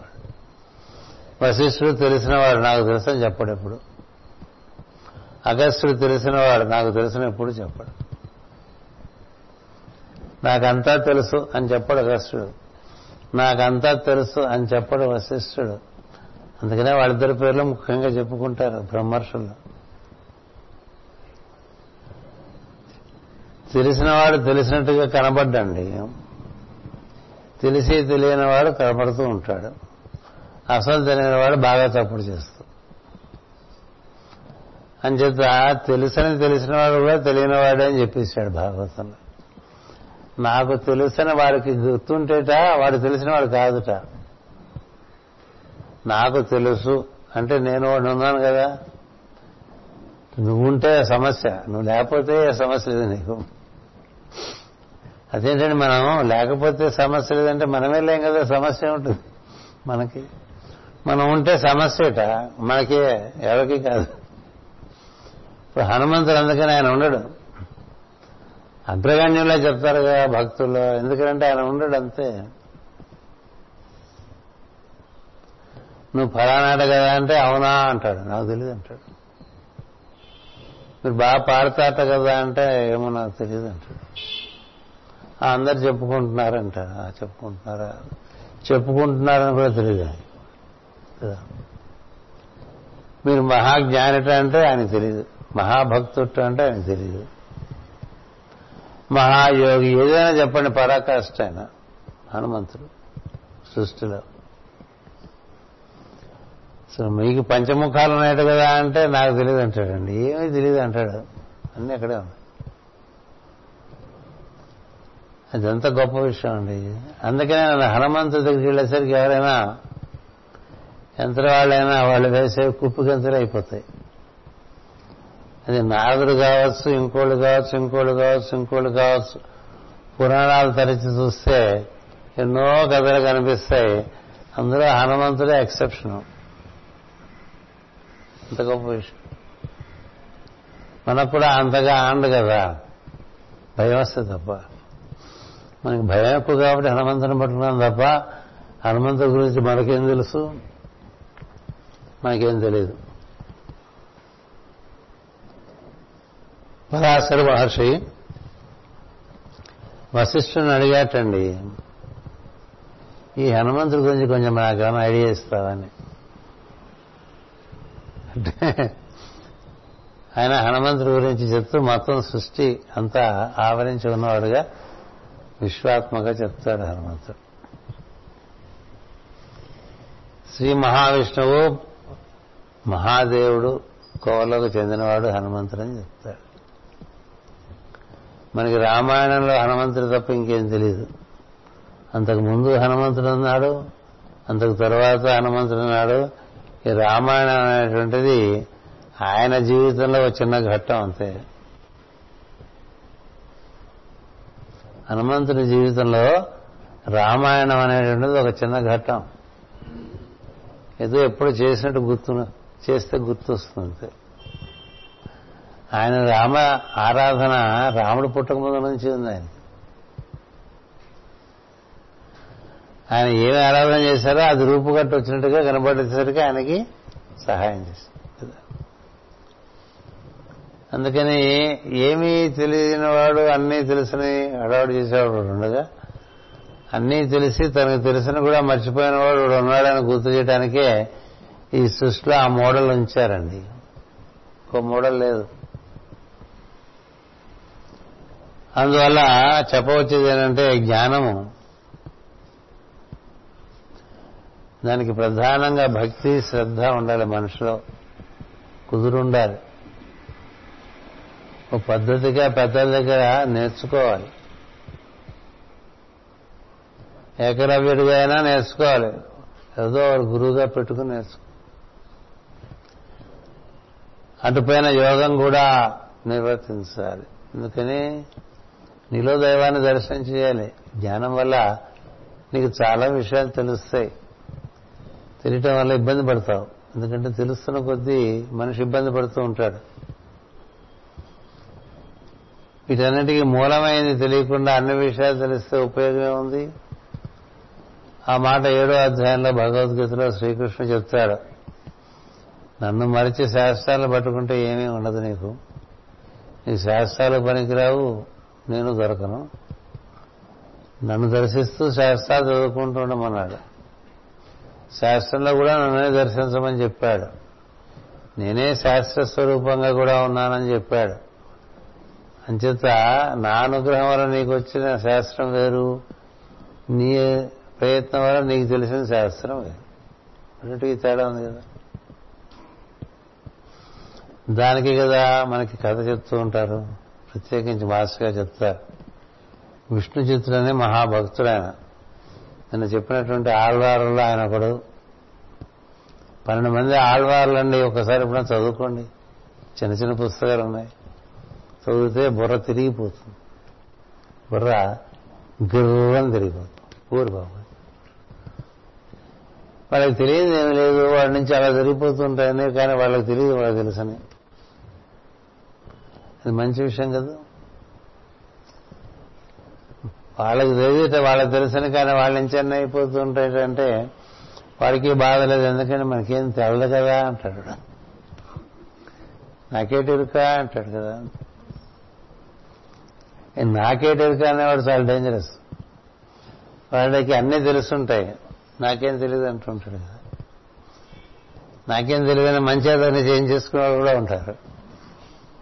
వశిష్ఠుడు తెలిసినవాడు నాకు తెలుసు అని చెప్పడు ఎప్పుడు. అగస్టుడు తెలిసినవాడు నాకు తెలిసిన ఎప్పుడు చెప్పడు. నాకంతా తెలుసు అని చెప్పడు అగస్టుడు నాకంతా తెలుసు అని చెప్పడు వశిష్ఠుడు. అందుకనే వాళ్ళిద్దరి పేర్లు ముఖ్యంగా చెప్పుకుంటారు బ్రహ్మర్షులు. తెలిసినవాడు తెలిసినట్టుగా కనబడ్డండి. తెలిసి తెలియనివాడు కనబడుతూ ఉంటాడు. అసలు తెలియని వాడు బాగా తప్పుడు చేస్తూ. అంచేత తెలుసని తెలిసినవాడు కూడా తెలియనివాడే అని చెప్పేశాడు భాగవతంలో నాకు తెలుసని వాడికి గుర్తుంటేట వాడు తెలిసిన వాడు కాదుట. నాకు తెలుసు అంటే నేను వాడు ఉన్నాను కదా. నువ్వుంటే సమస్య నువ్వు లేకపోతే సమస్య లేదు నీకు. అదేంటంటే మనం లేకపోతే సమస్య లేదంటే మనమే లేం కదా సమస్య ఉంటుంది మనకి? మనం ఉంటే సమస్యట. మనకి ఎవరికి కాదు. ఇప్పుడు హనుమంతుడు అందుకని ఆయన ఉండడు. అగ్రగణ్యంలో చెప్తారు కదా భక్తుల్లో ఎందుకంటే ఆయన ఉండడు అంతే. నువ్వు ఫలానాట కదా అంటే అవునా అంటాడు. నాకు తెలియదు అంటాడు. మీరు బాగా పాడతాట కదా అంటే ఏమో నాకు తెలియదు అంటాడు. అందరు చెప్పుకుంటున్నారంట. చెప్పుకుంటున్నారా? చెప్పుకుంటున్నారని కూడా తెలియదు మీరు మహాజ్ఞానిట అంటే ఆయన తెలియదు మహాభక్తుట అంటే ఆయన తెలియదు మహాయోగి ఏదైనా చెప్పండి పరాకాష్ట ఆయన హనుమంతుడు సృష్టిలో. సో మీకు పంచముఖాలు ఉన్నాయట కదా అంటే నాకు తెలియదు అంటాడండి. ఏమీ తెలియదు అంటాడు. అన్నీ అక్కడే ఉన్నాయి. అదంత గొప్ప విషయం అండి. అందుకనే నేను హనుమంతు దగ్గరికి వెళ్ళేసరికి ఎవరైనా యంత్ర వాళ్ళైనా వాళ్ళు వేసే కుప్పు గంతులు అయిపోతాయి. అది నారదుడు కావచ్చు ఇంకోళ్ళు కావచ్చు ఇంకోళ్ళు కావచ్చు ఇంకోళ్ళు కావచ్చు. పురాణాలు తరిచి చూస్తే ఎన్నో కథలు కనిపిస్తాయి. అందులో హనుమంతుడే ఎక్సెప్షన్. అంత గొప్ప విషయం. మనకు కూడా అంతగా ఆండు కదా. భయం వస్తుంది తప్ప. మనకి భయం ఎక్కువ కాబట్టి హనుమంతుని పట్టుకున్నాం తప్ప హనుమంతుడి గురించి మనకేం తెలుసు? మనకేం తెలియదు పరాశర మహర్షి వశిష్ఠుని అడిగాటండి ఈ హనుమంతుడి గురించి కొంచెం నాకేమైనా ఐడియా ఇస్తావని అంటే ఆయన హనుమంతుడి గురించి చెప్తూ మొత్తం సృష్టి అంతా ఆవరించి ఉన్నవాడుగా విశ్వాత్మగా చెప్తాడు హనుమంతుడు. శ్రీ మహావిష్ణువు మహాదేవుడు కోవలోకి చెందినవాడు హనుమంతుడని చెప్తాడు. మనకి రామాయణంలో హనుమంతుడు తప్ప ఇంకేం తెలియదు అంతకు ముందు హనుమంతుడు ఉన్నాడు అంతకు తర్వాత హనుమంతుడు ఉన్నాడు. ఈ రామాయణం అనేటువంటిది ఆయన జీవితంలో ఒక చిన్న ఘట్టం అంతే. హనుమంతుడి జీవితంలో రామాయణం అనేటువంటిది ఒక చిన్న ఘట్టం. ఏదో ఎప్పుడు చేసినట్టు గుర్తు చేస్తే గుర్తొస్తుంది ఆయన రామ ఆరాధన రాముడు పుట్టక ముందు నుంచి ఉంది ఆయన. ఆయన ఏమి ఆరాధన చేశారో అది రూపుగట్టు వచ్చినట్టుగా కనబడేసరికి ఆయనకి సహాయం చేశారు. అందుకని ఏమీ తెలియని వాడు అన్నీ తెలుసని అడవాడు చేసేవాడు ఉండగా అన్నీ తెలిసి తనకు తెలిసిన కూడా మర్చిపోయిన వాడు ఉన్నాడని గుర్తు చేయడానికే ఈ సృష్టిలో ఆ మోడల్ ఉంచారండి. ఇంకో మోడల్ లేదు. అందువల్ల చెప్పవచ్చేది ఏంటంటే జ్ఞానము. దానికి ప్రధానంగా భక్తి శ్రద్ధ ఉండాలి మనిషిలో. కుదురుండాలి. ఒక పద్ధతిగా పెద్దల దగ్గర నేర్చుకోవాలి. ఏకరవ్యుడిగా అయినా నేర్చుకోవాలి. ఏదో గురువుగా పెట్టుకుని నేర్చుకోవాలి. అటుపైన యోగం కూడా నిర్వర్తించాలి. అందుకని నీలో దైవాన్ని దర్శనం చేయాలి. జ్ఞానం వల్ల నీకు చాలా విషయాలు తెలుస్తాయి. తెలియటం వల్ల ఇబ్బంది పడతావు. ఎందుకంటే తెలుస్తున్న కొద్దీ మనిషి ఇబ్బంది పడుతూ ఉంటాడు. వీటన్నిటికీ మూలమైంది తెలియకుండా అన్ని విషయాలు తెలిస్తే ఉపయోగమే ఉంది ఆ మాట ఏడో అధ్యాయంలో భగవద్గీతలో శ్రీకృష్ణుడు చెప్తాడు. నన్ను మరిచి శాస్త్రాలు పట్టుకుంటే ఏమీ ఉండదు నీకు. నీ శాస్త్రాలు పనికిరావు నేను దొరకను. నన్ను దర్శిస్తూ శాస్త్రాలు చదువుకుంటూ ఉండమన్నాడు. శాస్త్రంలో కూడా నన్నే దర్శించమని చెప్పాడు. నేనే శాస్త్ర స్వరూపంగా కూడా ఉన్నానని చెప్పాడు. అంచేత నా అనుగ్రహం వల్ల నీకు వచ్చిన శాస్త్రం వేరు. నీ ప్రయత్నం వల్ల నీకు తెలిసిన శాస్త్రం వేరు. అన్నిటికీ తేడా ఉంది కదా. దానికి కదా మనకి కథ చెప్తూ ఉంటారు. ప్రత్యేకించి మాస్గా చెప్తారు. విష్ణు చిత్రుడని మహాభక్తుడు ఆయన నిన్న చెప్పినటువంటి ఆళ్వారుల్లో ఆయన ఒకడు. పన్నెండు మంది ఆళ్వార్లండి. ఒకసారి ఇప్పుడు చదువుకోండి. చిన్న చిన్న పుస్తకాలు ఉన్నాయి. చదివితే బుర్ర తిరిగిపోతుంది. బుర్ర గిర్రని తిరిగిపోతుంది. ఊరు బాబు వాళ్ళకి తెలియదు ఏమి లేదు. వాడి నుంచి అలా జరిగిపోతుంటాయని కానీ వాళ్ళకి తెలియదు వాళ్ళకి తెలుసని. అది మంచి విషయం కదా. వాళ్ళకి తెలియట వాళ్ళకి తెలుసని కానీ వాళ్ళ నుంచి అన్నీ అయిపోతుంటాయంటే వాడికి బాధ లేదు ఎందుకంటే మనకేం తెలదు కదా అంటాడు నాకేటెరుక అంటాడు కదా. నాకేటెరుక అనేవాడు చాలా డేంజరస్ వాళ్ళకి అన్నీ తెలుసుంటాయి. నాకేం తెలియదు అంటుంటాడు కదా. నాకేం తెలియదని మంచి అతన్ని చేంజ్ చేసుకునే వాళ్ళు కూడా ఉంటారు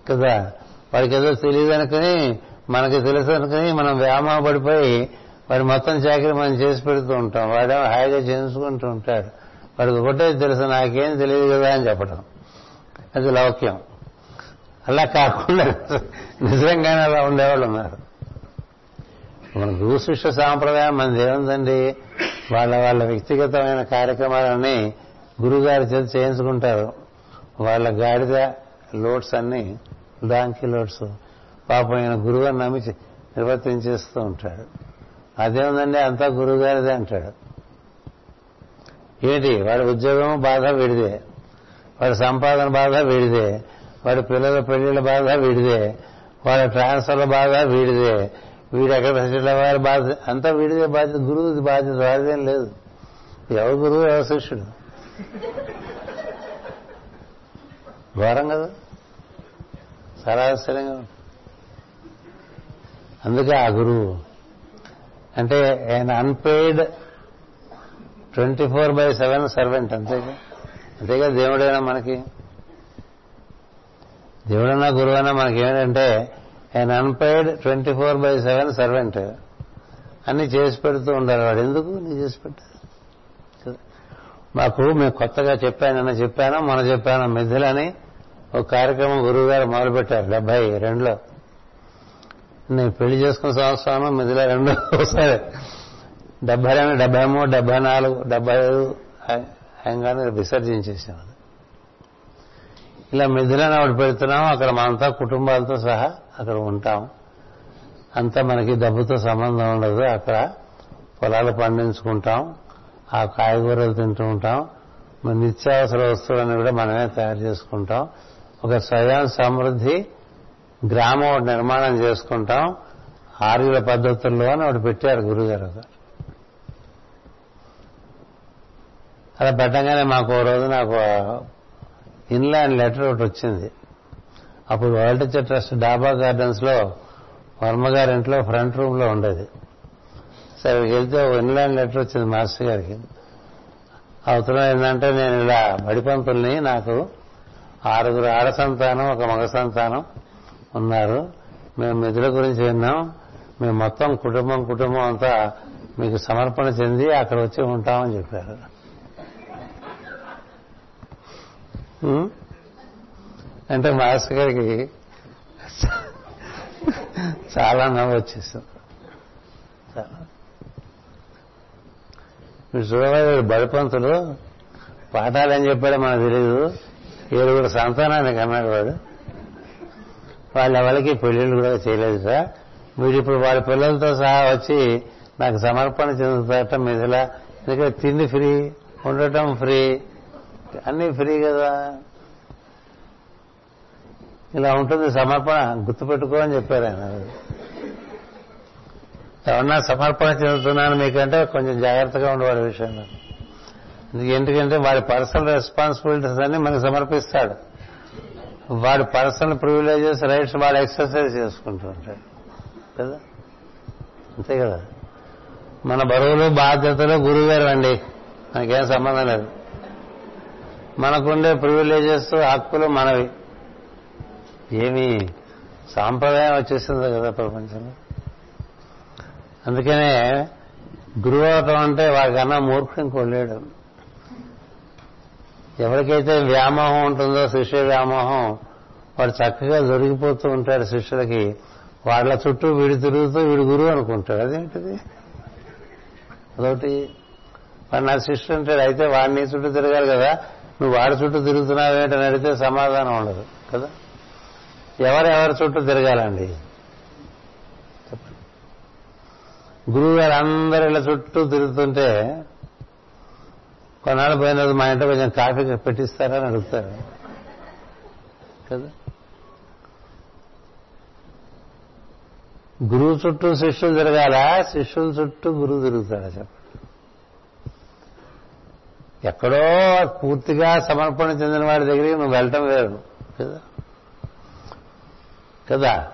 కదా. వాడికి ఏదో తెలియదు అనుకుని మనకి తెలుసు అనుకుని మనం వ్యామోహ పడిపోయి వాడి మొత్తం చాకరీ మనం చేసి పెడుతూ ఉంటాం. వాడేమో హాయిగా చేయించుకుంటూ ఉంటాడు. వాడికి ఒకటే తెలుసు నాకేం తెలియదు కదా అని చెప్పడం. అది లౌక్యం. అలా కాకుండా నిజంగానే అలా ఉండేవాళ్ళు ఉన్నారు. మన గురు శిష్య సాంప్రదాయం మనది ఏముందండి వాళ్ళ వాళ్ళ వ్యక్తిగతమైన కార్యక్రమాలన్నీ గురుగారి చేత చేయించుకుంటారు. వాళ్ళ గాడిద లోడ్స్ అన్ని డాంకీ లోడ్స్ పాపం ఆయన గురువు అని నమ్మి నిర్వర్తించేస్తూ ఉంటాడు. అదేముందండి? అంతా గురువు గారిదే అంటాడు. ఏంటి వాడి ఉద్యోగం బాధ విడిదే. వాడి సంపాదన బాధ విడిదే. వాడి పిల్లల పెళ్ళిళ్ళ బాధ విడిదే. వాడి ట్రాన్స్ఫర్ల బాధ వీడిదే. వీడు ఎక్కడ సెటిల్ అవ్వాలి బాధ్యత అంతా వీడిదే బాధ్యత. గురువు బాధ్యత. వాడిదేం లేదు. ఎవరు గురువు? ఎవరు శిష్యుడు? ఘోరం కదా? చాలా ఆశ్చర్యంగా అందుకే ఆ గురువు. అంటే ఆయన unpaid twenty four by seven servant అంతేగా అంతేగా దేవుడైనా మనకి. దేవుడన్నా గురువైనా మనకి ఏంటంటే ఆయన unpaid twenty four by seven servant అన్ని చేసి పెడుతూ ఉండాలి వాడు. ఎందుకు? నీ చేసి పెట్టారు మాకు మేము కొత్తగా చెప్పానన్న చెప్పాను మన చెప్పాను మిథులని ఒక కార్యక్రమం గురువు గారు మొదలుపెట్టారు డెబ్బై రెండులో. నేను పెళ్ళి చేసుకున్న సంవత్సరం మిథుల రెండు ఒకసారి. డెబ్బై రెండు డెబ్బై మూడు డెబ్బై నాలుగు డెబ్బై ఐదు అయంగానే విసర్జించేసాం ఇలా మిథులని ఒకటి పెడుతున్నాం అక్కడ మనంతా కుటుంబాలతో సహా అక్కడ ఉంటాం. అంతా మనకి డబ్బుతో సంబంధం ఉండదు అక్కడ పొలాలు పండించుకుంటాం ఆ కాయగూరలు తింటూ ఉంటాం. మన నిత్యావసర వస్తువులను కూడా మనమే తయారు చేసుకుంటాం. ఒక స్వయం సమృద్ధి గ్రామం ఒకటి నిర్మాణం చేసుకుంటాం. ఆర్యుల పద్ధతుల్లో అని ఒకటి పెట్టారు గురుగారు. అలా పెట్టగానే మాకు ఓ రోజు నాకు ఇన్లాండ్ లెటర్ ఒకటి వచ్చింది. అప్పుడు వరల్డ్ ట్రస్ట్ డాబా గార్డెన్స్లో ఇంట్లో ఫ్రంట్ రూమ్లో ఉండేది. సరే వెళ్తే ఇన్లాండ్ లెటర్ వచ్చింది మాస్టర్ గారికి. అవసరం ఏంటంటే నేను ఇలా బడిపంతుల్ని నాకు ఆరుగురు ఆడ సంతానం ఒక మగ సంతానం ఉన్నారు. మేము మిథుల గురించి విన్నాం. మేము మొత్తం కుటుంబం కుటుంబం అంతా మీకు సమర్పణ చెంది అక్కడ వచ్చి ఉంటామని చెప్పారు. అంటే మాస్టర్ గారికి చాలా నవ్వు వచ్చేసింది. మీరు చూడవాలి బడిపంతులు పాఠాలు ఏం చెప్పాడో మనకు తెలియదు ఏడుగురు సంతానానికి అన్నాడు వాడు వాళ్ళ ఎవరికి పెళ్ళిళ్ళు కూడా చేయలేదు సార్. వీడు ఇప్పుడు వాళ్ళ పిల్లలతో సహా వచ్చి నాకు సమర్పణ చెందుతారట మిథుల ఎందుకంటే తిండి ఫ్రీ ఉండటం ఫ్రీ అన్నీ ఫ్రీ కదా. ఇలా ఉంటుంది సమర్పణ గుర్తుపెట్టుకో అని చెప్పారు ఆయన. ఎవరన్నా సమర్పణ చెందుతున్నాను మీకంటే కొంచెం జాగ్రత్తగా ఉండేవాడి విషయంలో. ఎందుకంటే వాడి పర్సనల్ రెస్పాన్సిబిలిటీస్ అన్ని మనకు సమర్పిస్తాడు. వాడి పర్సనల్ ప్రివిలేజెస్ రైట్స్ వాడు ఎక్సర్సైజ్ చేసుకుంటూ ఉంటాడు. కదా? అంతే కదా? మన బరువులు బాధ్యతలు గురువుగారు అండి. మనకేం సంబంధం లేదు. మనకుండే ప్రివిలేజెస్ హక్కులు మనవి. ఏమి సాంప్రదాయం వచ్చేసింది కదా ప్రపంచంలో. అందుకనే గురువు అవటం అంటే వాడికన్నా మూర్ఖం కొనలేడు ఎవరికైతే వ్యామోహం ఉంటుందో శిష్య వ్యామోహం వాడు చక్కగా దొరికిపోతూ ఉంటాడు శిష్యులకి. వాళ్ళ చుట్టూ వీడు తిరుగుతూ వీడు గురువు అనుకుంటాడు. అదేంటిది? అదొకటి. వాడు నా శిష్యుడు అంటాడు అయితే వాడిని చుట్టూ తిరగాలి కదా. నువ్వు వాడి చుట్టూ తిరుగుతున్నావేంటని అడిగితే సమాధానం ఉండదు కదా? ఎవరెవరి చుట్టూ తిరగాలండి? గురువు గారు అందరి ఇలా చుట్టూ తిరుగుతుంటే కొన్నాళ్ళు పోయిన రోజు మా ఇంట్లో కొంచెం కాఫీ పెట్టిస్తారా అని అడుగుతారు. కదా? గురువు చుట్టూ శిష్యులు తిరగాల? శిష్యుల చుట్టూ గురువు తిరుగుతాడు చెప్పండి. ఎక్కడో పూర్తిగా సమర్పణ చెందిన వాడి దగ్గరికి నువ్వు వెళ్ళటం వేరు కదా? కదా?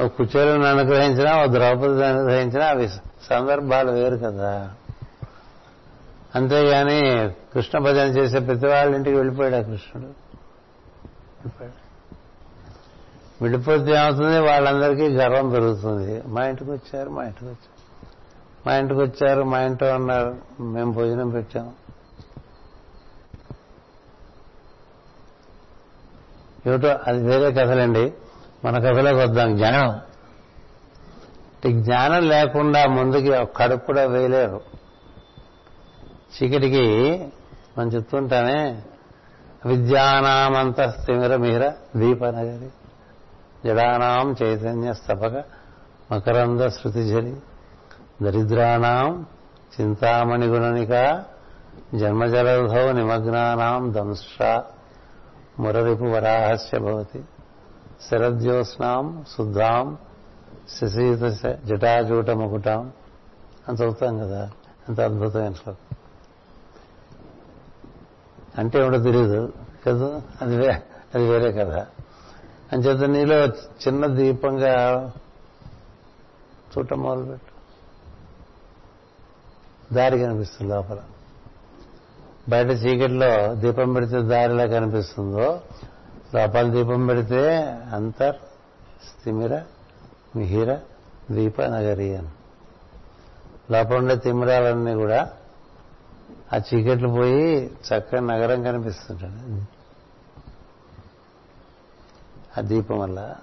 ఒక కుచేలను అనుగ్రహించినా ఒక ద్రౌపదిని అనుగ్రహించినా అవి సందర్భాలు వేరు కదా? అంతేగాని కృష్ణ భజన చేసే ప్రతి వాళ్ళ ఇంటికి వెళ్ళిపోయాడు ఆ కృష్ణుడు. వెళ్ళిపోతే ఏమవుతుంది? వాళ్ళందరికీ గర్వం పెరుగుతుంది. మా ఇంటికి వచ్చారు మా ఇంటికి వచ్చారు. మా ఇంటికి వచ్చారు మా ఇంట్లో ఉన్నారు మేము భోజనం పెట్టాం. ఏమిటో అది వేరే కథలండి. మన కథలోకి వద్దాం. జ్ఞానం. జ్ఞానం లేకుండా ముందుకి కడుపు కూడా వేయలేరు. చీకటికి మనం చెప్తుంటానే విద్యానామంతస్థిమిరమిహిర దీపనగరి జడానాం చైతన్య స్తపక మకరంద శృతిజరి దరిద్రాణం చింతామణి గుణనిక జన్మజలధౌ నిమగ్నానాం దంశ మురరిపు వరాహస్య భవతి శరద్యోత్స్నాం శుద్ధాం శశీత జటాజూట ముకుటాం అని చదువుతాం కదా. అంత అద్భుతమైన శ్లోకం. అంటే ఏమిటో తెలియదు కదా? అది వే అది వేరే కదా అంచేత నీలో చిన్న దీపంగా చూడటం మొదలుపెట్టు. దారి కనిపిస్తుంది లోపల. బయట చీకటిలో దీపం పెడితే దారిలా కనిపిస్తుందో లోపల దీపం పెడితే అంతర్ స్థిమిర మిహిర దీప నగరి అని. లోపల ఉండే తిమిరాలన్నీ కూడా ఆ చీకట్లు పోయి చక్కగా నగరం కనిపిస్తుంటాడు. ఆ దీపం వల్ల.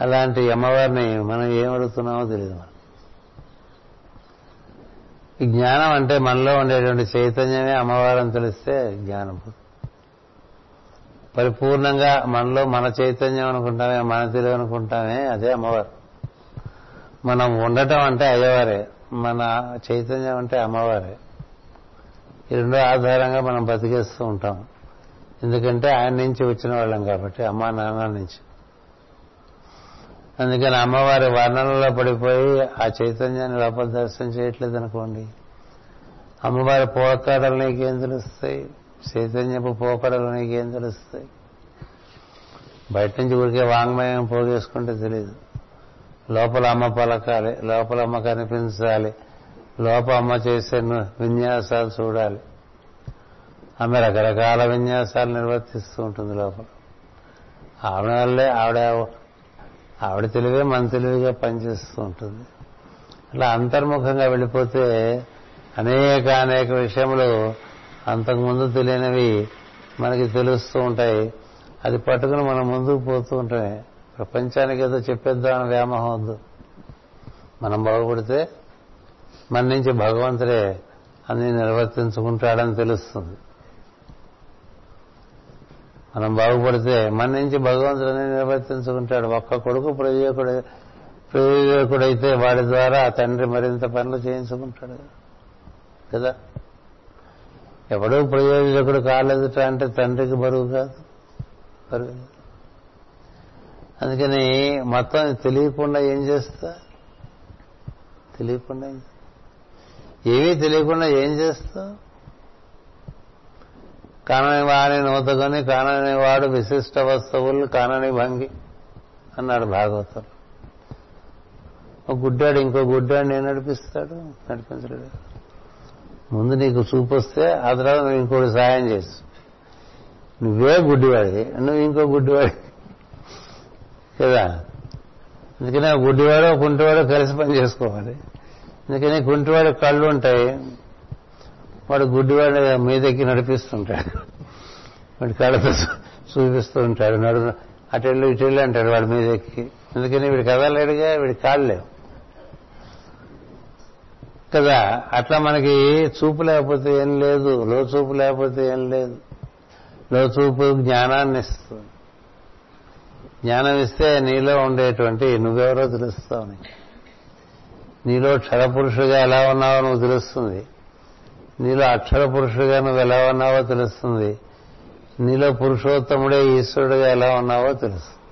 అలాంటి అమ్మవారిని మనం ఏం అడుగుతున్నామో తెలియదు మనం ఈ జ్ఞానం అంటే మనలో ఉండేటువంటి చైతన్యమే అమ్మవారని తెలిస్తే జ్ఞానం. పరిపూర్ణంగా మనలో మన చైతన్యం అనుకుంటామే మన తెలివి అనుకుంటామే అదే అమ్మవారు. మనం ఉండటం అంటే అయ్యవారే మన చైతన్యం అంటే అమ్మవారే. ఈ రెండో ఆధారంగా మనం బతికేస్తూ ఉంటాం. ఎందుకంటే ఆయన నుంచి వచ్చిన వాళ్ళం కాబట్టి అమ్మా నాన్న నుంచి. అందుకని అమ్మవారి వర్ణనలో పడిపోయి ఆ చైతన్యాన్ని లోపల దర్శనం చేయట్లేదు అనుకోండి అమ్మవారి పోకడలు నీకేం తెలుస్తాయి? చైతన్యపు పోకడలు నీకేం తెలుస్తాయి? బయట నుంచి ఊరికే వాంగ్మయం పోగేసుకుంటే తెలియదు లోపల అమ్మ పలకాలి లోపల అమ్మ కనిపించాలి. లోప అమ్మ చేసే విన్యాసాలు చూడాలి. ఆమె రకరకాల విన్యాసాలు నిర్వర్తిస్తూ ఉంటుంది లోపల. ఆవిడ వల్లే ఆవిడ ఆవిడ తెలివే మన తెలివిగా పనిచేస్తూ ఉంటుంది. అలా అంతర్ముఖంగా వెళ్ళిపోతే అనేక అనేక విషయములు అంతకుముందు తెలియనివి మనకి తెలుస్తూ ఉంటాయి. అది పట్టుకుని మనం ముందుకు పోతూ ఉంటాయి ప్రపంచానికి ఏదో చెప్పేద్దామని వ్యామోహం వద్దు. మనం బాగుపడితే మన నుంచి భగవంతుడే అన్ని నిర్వర్తించుకుంటాడని తెలుస్తుంది. మనం బాగుపడితే మన నుంచి భగవంతుడని నిర్వర్తించుకుంటాడు. ఒక్క కొడుకు ప్రయోజకుడు ప్రయోజకుడైతే వాడి ద్వారా ఆ తండ్రి మరింత పనులు చేయించుకుంటాడు కదా. ఎవడూ ప్రయోజకుడు కాలేదుట అంటే తండ్రికి బరువు కాదు. బరువు. అందుకని మొత్తం తెలియకుండా ఏం చేస్తా? తెలియకుండా ఏమీ తెలియకుండా ఏం చేస్తావు? కానని వాని నూతకొని కానని వాడు విశిష్ట వస్తువులు కానని భంగి అన్నాడు భాగవతం ఒక గుడ్డాడు ఇంకో గుడ్డాడు నేను నడిపిస్తాడు? నడిపించలేడు. ముందు నీకు చూపు వస్తే ఆ తర్వాత నువ్వు ఇంకోటి సాయం చేసు. నువ్వే గుడ్డివాడి నువ్వు ఇంకో గుడ్డివాడి. కదా? అందుకనే గుడ్డివాడో గుడ్డివాడు కుంటివాడు కలిసి పని చేసుకోవాలి. అందుకని కుంటివాడు కళ్ళు ఉంటాయి. వాడు గుడ్డివాడు మీదెక్కి నడిపిస్తుంటాడు. వాడి కళ్ళతో చూపిస్తూ ఉంటాడు. నడు అటెళ్ళు ఇటెళ్ళు అంటాడు వాడి మీదెక్కి అందుకని వీడు కదలేడుగా వీడి కాళ్ళు లేవు. కదా అట్లా మనకి చూపు లేకపోతే ఏం లేదు. లో చూపు లేకపోతే ఏం లేదు. లో చూపు జ్ఞానాన్ని ఇస్తుంది. జ్ఞానం ఇస్తే నీలో ఉండేటువంటి నువ్వెవరో తెలుస్తావు నీకు. నీలో క్షరపురుషుడిగా ఎలా ఉన్నావో నువ్వు తెలుస్తుంది. నీలో అక్షర పురుషుడిగా నువ్వు ఎలా ఉన్నావో తెలుస్తుంది. నీలో పురుషోత్తముడే ఈశ్వరుడుగా ఎలా ఉన్నావో తెలుసు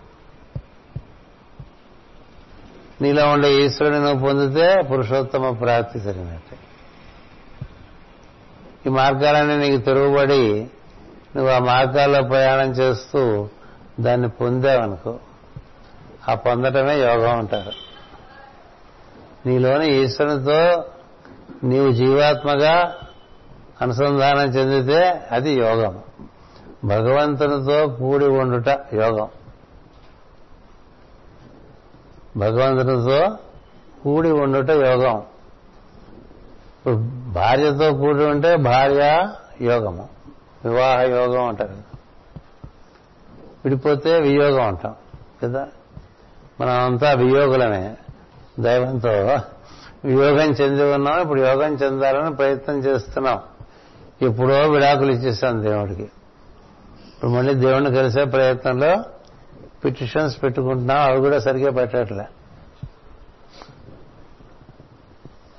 నీలో ఉండే ఈశ్వరుని నువ్వు పొందితే పురుషోత్తమ ప్రాప్తి జరిగినట్టే. ఈ మార్గాలన్నీ నీకు తిరుగుబడి నువ్వు ఆ మార్గాల్లో ప్రయాణం చేస్తూ దాన్ని పొందావనుకో. ఆ పొందటమే యోగం అంటారు. నీలోని ఈశ్వరునితో నీవు జీవాత్మగా అనుసంధానం చెందితే అది యోగం. భగవంతునితో కూడి ఉండుట యోగం. భగవంతునితో కూడి ఉండుట యోగం. ఇప్పుడు భార్యతో కూడి ఉంటే భార్య యోగము. వివాహ యోగం అంటారు. విడిపోతే వియోగం అంటాం కదా? మనం అంతా వియోగులమే. దైవంతో యోగం చెంది ఉన్నాం ఇప్పుడు యోగం చెందాలని ప్రయత్నం చేస్తున్నాం. ఎప్పుడో విడాకులు ఇచ్చేస్తాం దేవుడికి. ఇప్పుడు మళ్ళీ దేవుణ్ణి కలిసే ప్రయత్నంలో పిటిషన్స్ పెట్టుకుంటున్నాం అవి కూడా సరిగ్గా పెట్టట్లే.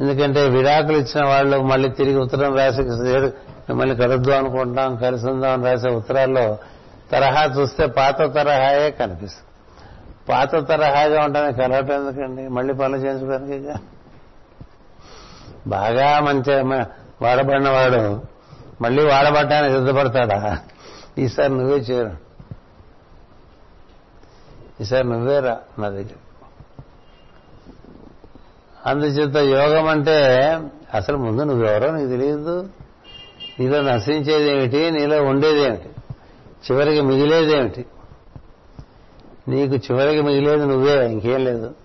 ఎందుకంటే విడాకులు ఇచ్చిన వాళ్ళు మళ్ళీ తిరిగి ఉత్తరం రాసి మళ్ళీ కలుద్దాం అనుకుంటున్నాం కలిసిందాం అని రాసే ఉత్తరాల్లో తరహా చూస్తే పాత తరహాయే కనిపిస్తుంది. పాత తరహాగా ఉంటానే కలవటం ఎందుకండి? మళ్ళీ పనులు చేయించడానికి బాగా మంచి వాడబడిన వాడు. మళ్ళీ వాడబడ్డానికి సిద్ధపడతాడా? ఈసారి నువ్వే చేరు. ఈసారి నువ్వేరా నా దగ్గర. అందుచేత యోగం అంటే అసలు ముందు నువ్వెవరో నీకు తెలియదు. నీలో నశించేది ఏమిటి నీలో ఉండేది ఏమిటి చివరికి మిగిలేదేమిటి? నీకు చివరికి మిగిలేదు నువ్వే ఇంకేం లేదు.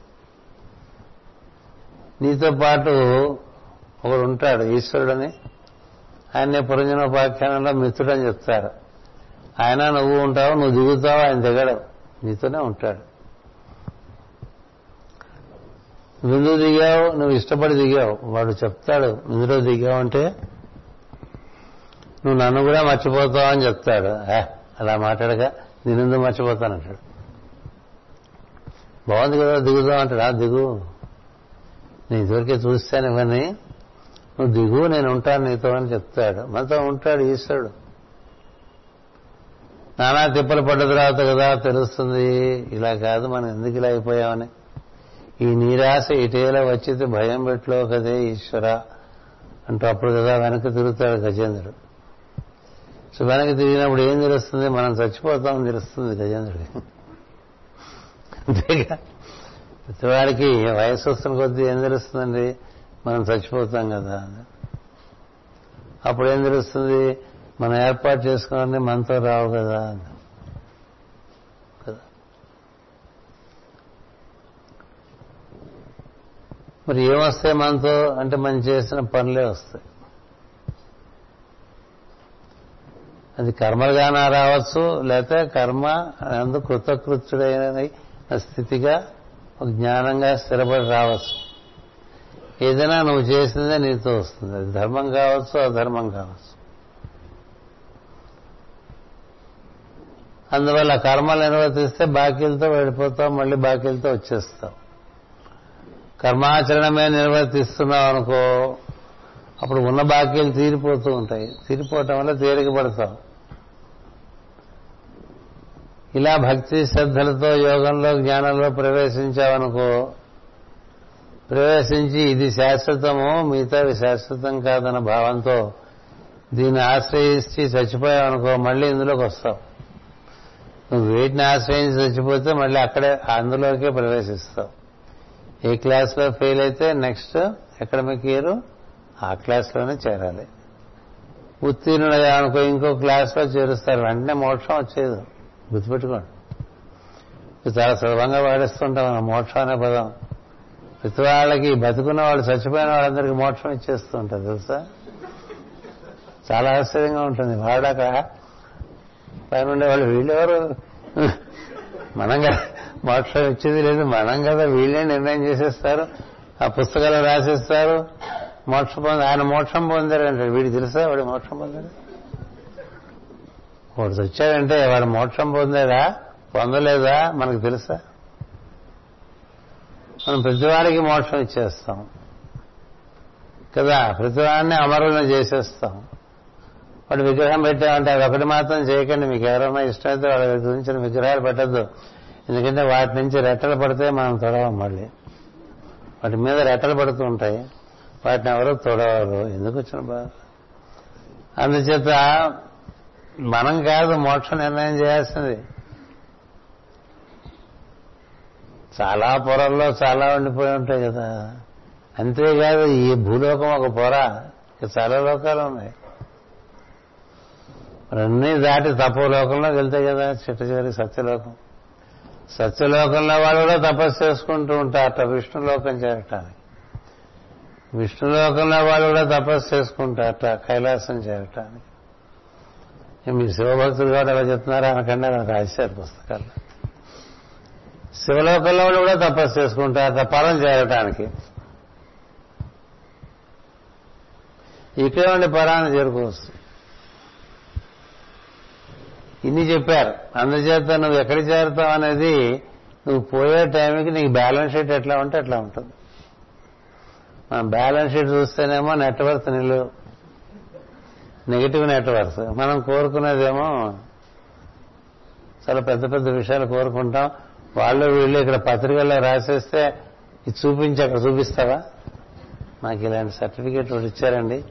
నీతో పాటు ఒకడు ఉంటాడు ఈశ్వరుడని. ఆయన్నే పురంజనోపాఖ్యానంలో మిత్రుడని చెప్తారు. ఆయన నువ్వు ఉంటావు నువ్వు దిగుతావు ఆయన దిగడు. నీతోనే ఉంటాడు. విందు దిగావు? నువ్వు ఇష్టపడి దిగావు. వాడు చెప్తాడు విందులో దిగావు అంటే నువ్వు నన్ను కూడా మర్చిపోతావు అని చెప్తాడు. అలా మాట్లాడగా నేను మర్చిపోతానంటాడు బాగుంది కదా దిగుదాం అంటాడా? దిగు. నీ ఇదివరకే చూస్తాను ఇవన్నీ నువ్వు దిగు నేను ఉంటాను నీతో అని చెప్తాడు. మనతో ఉంటాడు ఈశ్వరుడు. నానా తిప్పలు పడ్డ తర్వాత కదా తెలుస్తుంది ఇలా కాదు మనం ఎందుకు ఇలా అయిపోయామని. ఈ నీరాశ ఇటీవల వచ్చితే భయం పెట్లో కదే ఈశ్వర అంటూ అప్పుడు కదా వెనక్కి తిరుగుతాడు గజేంద్రుడు. సో వెనక్కి తిరిగినప్పుడు ఏం తెలుస్తుంది? మనం చచ్చిపోతాం తెలుస్తుంది గజేంద్రుడికి. అంతేగా ప్రతివాడికి వయసు వస్తున్న కొద్దీ ఏం తెలుస్తుందండి? మనం చచ్చిపోతాం కదా అప్పుడు ఏం తెలుస్తుంది? మనం ఏర్పాటు చేసుకోవాలని మనతో రావు కదా మరి ఏమొస్తాయి మనతో? అంటే మనం చేసిన పనులే వస్తాయి. అది కర్మలుగానా రావచ్చు లేకపోతే కర్మ అందు కృతకృత్యుడైన స్థితిగా ఒక జ్ఞానంగా స్థిరపడి రావచ్చు. ఏదైనా నువ్వు చేసిందే నీతో వస్తుంది. అది ధర్మం కావచ్చు అధర్మం కావచ్చు. అందువల్ల కర్మలు నిర్వర్తిస్తే బాకీలతో వెళ్ళిపోతాం మళ్ళీ బాకీలతో వచ్చేస్తాం కర్మాచరణమే నిర్వర్తిస్తున్నావు అనుకో అప్పుడు ఉన్న బాకీలు తీరిపోతూ ఉంటాయి. తీరిపోవటం వల్ల తేలిక పడతాం ఇలా భక్తి శ్రద్ధలతో యోగంలో జ్ఞానంలో ప్రవేశించావనుకో ప్రవేశించి ఇది శాశ్వతము మిగతా శాశ్వతం కాదన్న భావంతో దీన్ని ఆశ్రయించి చచ్చిపోయావనుకో మళ్ళీ ఇందులోకి వస్తావు. నువ్వు వేటిని ఆశ్రయించి చచ్చిపోతే మళ్ళీ అక్కడే అందులోకే ప్రవేశిస్తావు. ఏ క్లాస్లో ఫెయిల్ అయితే నెక్స్ట్ అకాడమిక్ ఇయర్ ఆ క్లాస్లోనే చేరాలి. ఉత్తీర్ణుడు అనుకో ఇంకో క్లాస్లో చేరుస్తారు వెంటనే మోక్షం వచ్చేది. గుర్తుపెట్టుకోండి. చాలా సులభంగా వాడిస్తుంటాం మనం మోక్షం అనే పదం. ప్రతి వాళ్ళకి బతుకున్న వాళ్ళు చచ్చిపోయిన వాళ్ళందరికీ మోక్షం ఇచ్చేస్తూ ఉంటుంది తెలుసా? చాలా ఆశ్చర్యంగా ఉంటుంది. వాడాక పైన ఉండేవాళ్ళు వీళ్ళెవరు? మనం కదా. మోక్షం ఇచ్చేది లేదు. మనం కదా. వీళ్ళే నిర్ణయం చేసేస్తారు. ఆ పుస్తకాలు రాసేస్తారు. మోక్షం పొంది ఆయన మోక్షం పొందారంటే వీడికి తెలుసా? వాడు మోక్షం పొందారు ఒకటి వచ్చాడంటే వాడు మోక్షం పొందేదా పొందలేదా? మనకు తెలుసా? మనం ప్రతివాడికి మోక్షం ఇచ్చేస్తాం. కదా? ప్రతివాడిని అమరులను చేసేస్తాం. వాడు విగ్రహం పెట్టామంటే అది ఒకటి మాత్రం చేయకండి. మీకు ఎవరైనా ఇష్టమైతే వాళ్ళ గురించిన విగ్రహాలు పెట్టద్దు. ఎందుకంటే వాటి నుంచి రెట్టలు పడితే మనం తొడవం మళ్ళీ. వాటి మీద రెట్టలు పడుతూ ఉంటాయి. వాటిని ఎవరో తొడవరు. ఎందుకు వచ్చిన బాధ? అందుచేత మనం కాదు మోక్ష నిర్ణయం చేయాల్సింది. చాలా పొరల్లో చాలా ఉండిపోయి ఉంటాయి కదా. అంతేకాదు ఈ భూలోకం ఒక పొర. ఇక చాలా లోకాలు ఉన్నాయి. అన్నీ దాటి తపోలోకంలోకి వెళ్తాయి కదా చిట్ట చివరి సత్యలోకం. సత్యలోకంలో వాళ్ళు కూడా తపస్సు చేసుకుంటూ ఉంటారట విష్ణులోకం చేరటానికి. విష్ణులోకంలో వాళ్ళు కూడా తపస్సు చేసుకుంటారట కైలాసం చేరటానికి. మీ శివభక్తులు కూడా ఎలా చెప్తున్నారు అనకండి నాకు రాశారు పుస్తకాలు. శివలోకంలో వాళ్ళు కూడా తపస్సు చేసుకుంటారు పరం చేరటానికి ఇక్కడే ఉండి పరాన్ని చేరుకోవచ్చు ఇన్ని చెప్పారు. అందుచేత నువ్వు ఎక్కడ చేరుతావు అనేది నువ్వు పోయే టైంకి నీకు బ్యాలెన్స్ షీట్ ఎట్లా ఉంటే అట్లా ఉంటుంది. మనం బ్యాలెన్స్ షీట్ చూస్తేనేమో నెట్వర్త్ నిలువు. నెగిటివ్ నెట్వర్క్ మనం కోరుకునేదేమో చాలా పెద్ద పెద్ద విషయాలు కోరుకుంటాం. వాళ్ళు వీళ్ళు ఇక్కడ పత్రికల్లో రాసేస్తే ఇది చూపించి అక్కడ చూపిస్తావా? నాకు ఇలాంటి సర్టిఫికేట్ ఒకటి ఇచ్చారండి.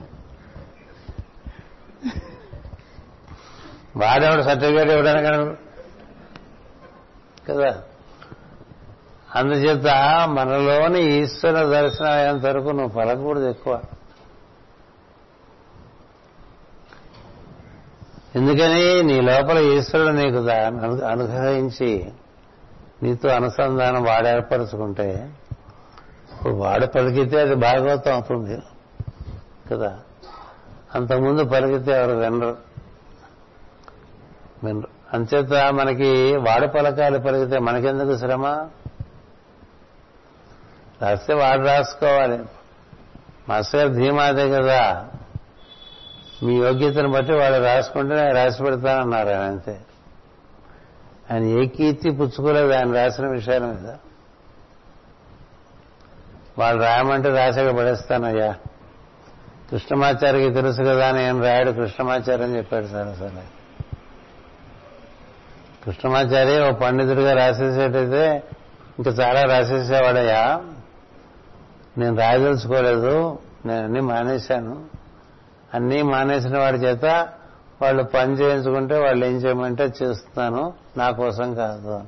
వాడేవాడు సర్టిఫికేట్ ఇవ్వడానికి కదా? అందుచేత మనలోని ఈశ్వర దర్శనం అయ్యేంత వరకు నువ్వు పలకూడదు ఎక్కువ. ఎందుకని నీ లోపల ఈశ్వరుడు నీకు అనుగ్రహించి నీతో అనుసంధానం వాడు ఏర్పరచుకుంటే ఇప్పుడు వాడు పలికితే అది భాగవతం అవుతుంది కదా? అంతకుముందు పలికితే ఎవరు వినరు. వినరు. అంచేత మనకి వాడు పలకాలు పలికితే మనకెందుకు శ్రమ? రాస్తే వాడు రాసుకోవాలి. మాస్టర్ గారు ధీమాదే కదా. మీ యోగ్యతను బట్టి వాళ్ళు రాసుకుంటే నేను రాసి పెడతానన్నారు ఆయన అంతే. ఆయన ఏ కీర్తి పుచ్చుకోలేదు ఆయన రాసిన విషయాల మీద. వాళ్ళు రాయమంటే రాశాక పడేస్తానయ్యా. కృష్ణమాచారికి తెలుసు కదా నేను రాయడు కృష్ణమాచార్య అని చెప్పాడు సార్ అసలు కృష్ణమాచార్య ఓ పండితుడిగా రాసేసేటైతే ఇంకా చాలా రాసేసేవాడయ్యా. నేను రాయదలుచుకోలేదు నేను అన్ని మానేశాను. అన్నీ మానేసిన వాడి చేత వాళ్ళు పని చేయించుకుంటే వాళ్ళు ఏం చేయమంటే చేస్తున్నాను నా కోసం కాదు.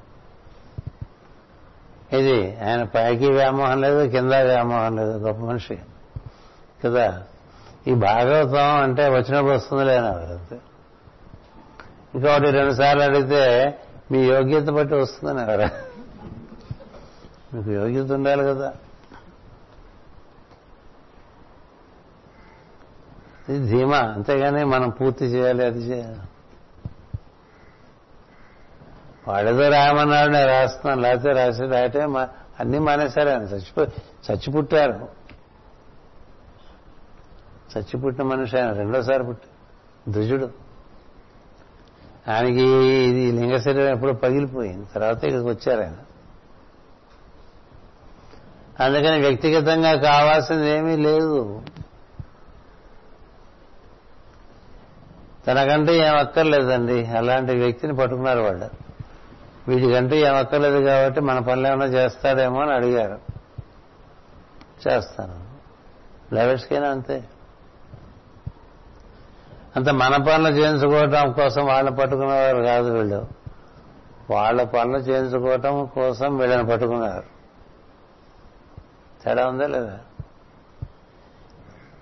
ఇది ఆయన పైకి వ్యామోహం లేదు కింద వ్యామోహం లేదు గొప్ప మనిషి. కదా? ఈ భాగవతం అంటే వచ్చినప్పుడు వస్తుంది లేనవరు ఇంకొకటి రెండు సార్లు అడిగితే మీ యోగ్యత బట్టి వస్తుందని ఎవరా మీకు యోగ్యత ఉండాలి కదా? ఇది ధీమా అంతేగాని మనం పూర్తి చేయాలి అది చేయాలి. వాడేదో రాయమన్నాడు నేను రాస్తున్నాను లేకపోతే రాసి రాయటే అన్నీ మానేశారు ఆయన. చచ్చిపో చచ్చిపుట్టారు. చచ్చిపుట్టిన మనిషి ఆయన రెండోసారి పుట్టి దుజుడు ఆయనకి ఇది లింగ శరీరం ఎప్పుడో పగిలిపోయింది. తర్వాత ఇక్కడికి వచ్చారు ఆయన. అందుకని వ్యక్తిగతంగా కావాల్సింది ఏమీ లేదు తనకంటే ఏం అక్కర్లేదండి. అలాంటి వ్యక్తిని పట్టుకున్నారు వాళ్ళు. వీటికంటే ఏం అక్కర్లేదు కాబట్టి మన పనులు ఏమైనా చేస్తాడేమో అని అడిగారు. చేస్తాను. లెవెట్స్కైనా అంతే. అంత మన పనులు చేయించుకోవటం కోసం వాళ్ళని పట్టుకునేవారు కాదు వీళ్ళు. వాళ్ళ పనులు చేయించుకోవటం కోసం వీళ్ళని పట్టుకున్నారు. తేడా ఉందా లేదా?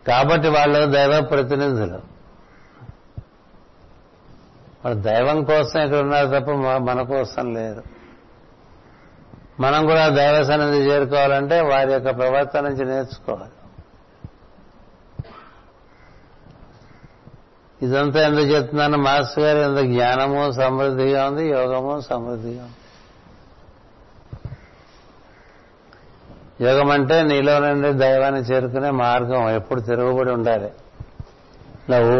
కాబట్టి వాళ్ళు దైవ ప్రతినిధులు. వాడు దైవం కోసం ఇక్కడ ఉన్నారు తప్ప మన కోసం లేరు మనం కూడా దైవ సన్నిధి చేరుకోవాలంటే వారి యొక్క ప్రవర్తన నుంచి నేర్చుకోవాలి. ఇదంతా ఎందుకు చెప్తున్నాను? మాస్టర్ గారు ఎంత జ్ఞానము సమృద్ధిగా ఉంది యోగము సమృద్ధిగా ఉంది. యోగం అంటే నీలో నుండి దైవాన్ని చేరుకునే మార్గం ఎప్పుడు తిరుగుబడి ఉండాలి. ఇలా ఓ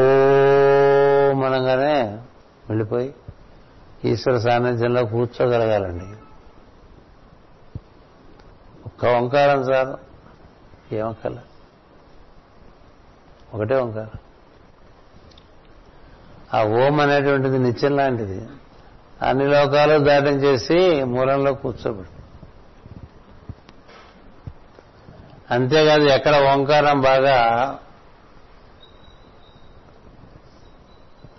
మనంగానే వెళ్ళిపోయి ఈశ్వర సాన్నిధ్యంలో కూర్చోగలగాలండి. ఒక్క ఓంకారం చాలు. ఏమక్కల ఒకటే ఓంకారం. ఆ ఓం అనేటువంటిది నిత్యం లాంటిది. అన్ని లోకాలు దాటం చేసి మూలంలో కూర్చోబెడు. అంతేకాదు ఎక్కడ ఓంకారం బాగా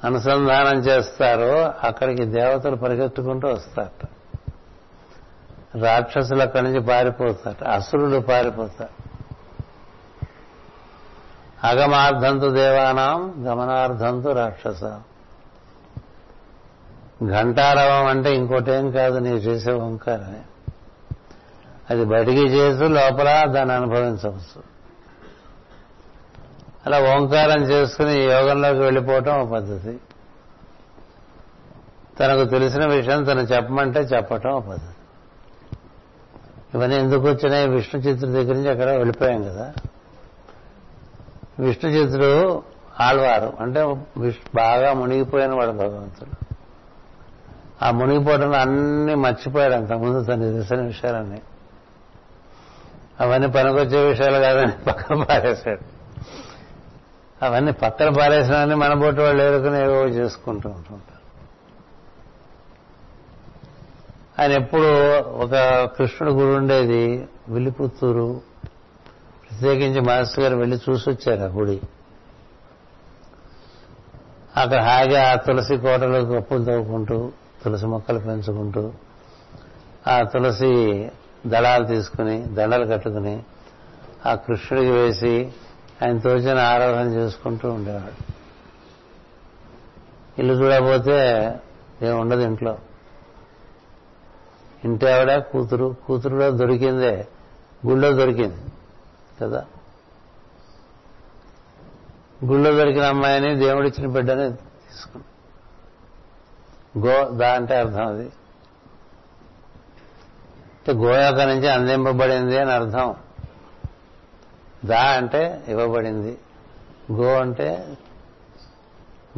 అనుసంధానం చేస్తారో అక్కడికి దేవతలు పరిగెత్తుకుంటూ వస్తారట. రాక్షసులు అక్కడి నుంచి పారిపోతారు అసురులు పారిపోతారు అగమార్థంతు దేవానాం గమనార్థంతు రాక్షస. ఘంటారవం అంటే ఇంకోటేం కాదు నీవు చేసే ఓంకారమే. అది బయటికి చేస్తూ లోపల దాన్ని అనుభవించవచ్చు. అలా ఓంకారం చేసుకుని యోగంలోకి వెళ్ళిపోవటం ఒక పద్ధతి. తనకు తెలిసిన విషయం తను చెప్పమంటే చెప్పటం ఒక పద్ధతి. ఇవన్నీ ఎందుకు వచ్చినాయి? విష్ణు చిత్రుడి దగ్గర నుంచి అక్కడ వెళ్ళిపోయాం కదా. విష్ణు చిత్రుడు ఆళ్వారు. అంటే బాగా మునిగిపోయిన వాడు భగవంతుడు. ఆ మునిగిపోవడం అన్ని మర్చిపోయాడు అంతకుముందు తను తెలిసిన విషయాలన్నీ. అవన్నీ పనికొచ్చే విషయాలు కాదని పక్కన పారేశాడు. అవన్నీ పక్కన పారేసినవన్నీ మన బొట్టు వాళ్ళు ఏరుకుని ఏవో చేసుకుంటూ ఉంటుంటారు. ఆయన ఎప్పుడు ఒక కృష్ణుడు గుడి ఉండేది విల్లిపుత్తూరు. ప్రత్యేకించి మాస్టర్ గారు వెళ్ళి చూసి వచ్చారు ఆ గుడి. అక్కడ హాయిగా ఆ తులసి కోటలో గొప్పలు తవ్వుకుంటూ తులసి మొక్కలు పెంచుకుంటూ ఆ తులసి దళాలు తీసుకుని దండలు కట్టుకుని ఆ కృష్ణుడికి వేసి ఆయన తోచిన ఆరాధన చేసుకుంటూ ఉండేవాడు. ఇల్లు చూడకపోతే ఏమి ఉండదు ఇంట్లో. ఇంటి ఆవిడ కూతురు కూతురు కూడా దొరికిందే. గుళ్ళో దొరికింది కదా? గుళ్ళో దొరికిన అమ్మాయిని దేవుడిచ్చిన బిడ్డని తీసుకున్నాం. గో దా అంటే అర్థం అది. గోయాక నుంచి అందింపబడింది అని అర్థం. దా అంటే ఇవ్వబడింది. గో అంటే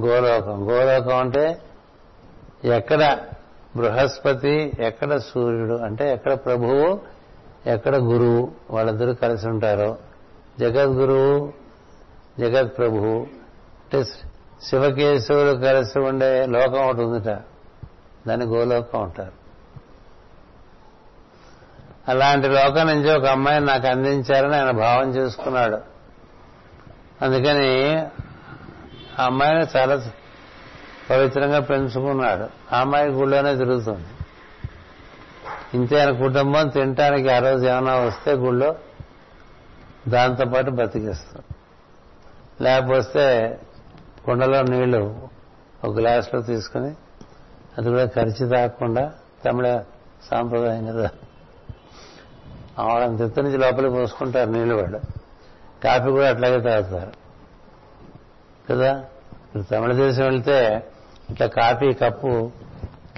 గోలోకం. గోలోకం అంటే ఎక్కడ బృహస్పతి ఎక్కడ సూర్యుడు అంటే ఎక్కడ ప్రభువు ఎక్కడ గురువు వాళ్ళిద్దరూ కలిసి ఉంటారో. జగద్గురువు జగత్ ప్రభువు అంటే శివకేశవులు కలిసి ఉండే లోకం ఒకటి ఉందిట. దాన్ని గోలోకం అంటారు. అలాంటి లోకం నుంచి ఒక అమ్మాయిని నాకు అందించారని ఆయన భావం చేసుకున్నాడు. అందుకని ఆ అమ్మాయిని చాలా పవిత్రంగా పెంచుకున్నాడు. ఆ అమ్మాయి గుళ్ళోనే తిరుగుతుంది. ఇంతే ఆయన కుటుంబం తినటానికి ఆ రోజు ఏమైనా వస్తే గుళ్ళో దాంతోపాటు బతికిస్తాం. లేకపోతే కుండలో నీళ్ళు ఒక గ్లాసులో తీసుకుని అది కూడా ఖర్చు తాగకుండా తమిళ సాంప్రదాయం కదా. ఆవడం తిత్త నుంచి లోపలికి పోసుకుంటారు నీళ్ళు వాళ్ళు కాఫీ కూడా అట్లాగే తాగుతారు. కదా? తమిళ దేశం వెళ్తే ఇట్లా కాఫీ కప్పు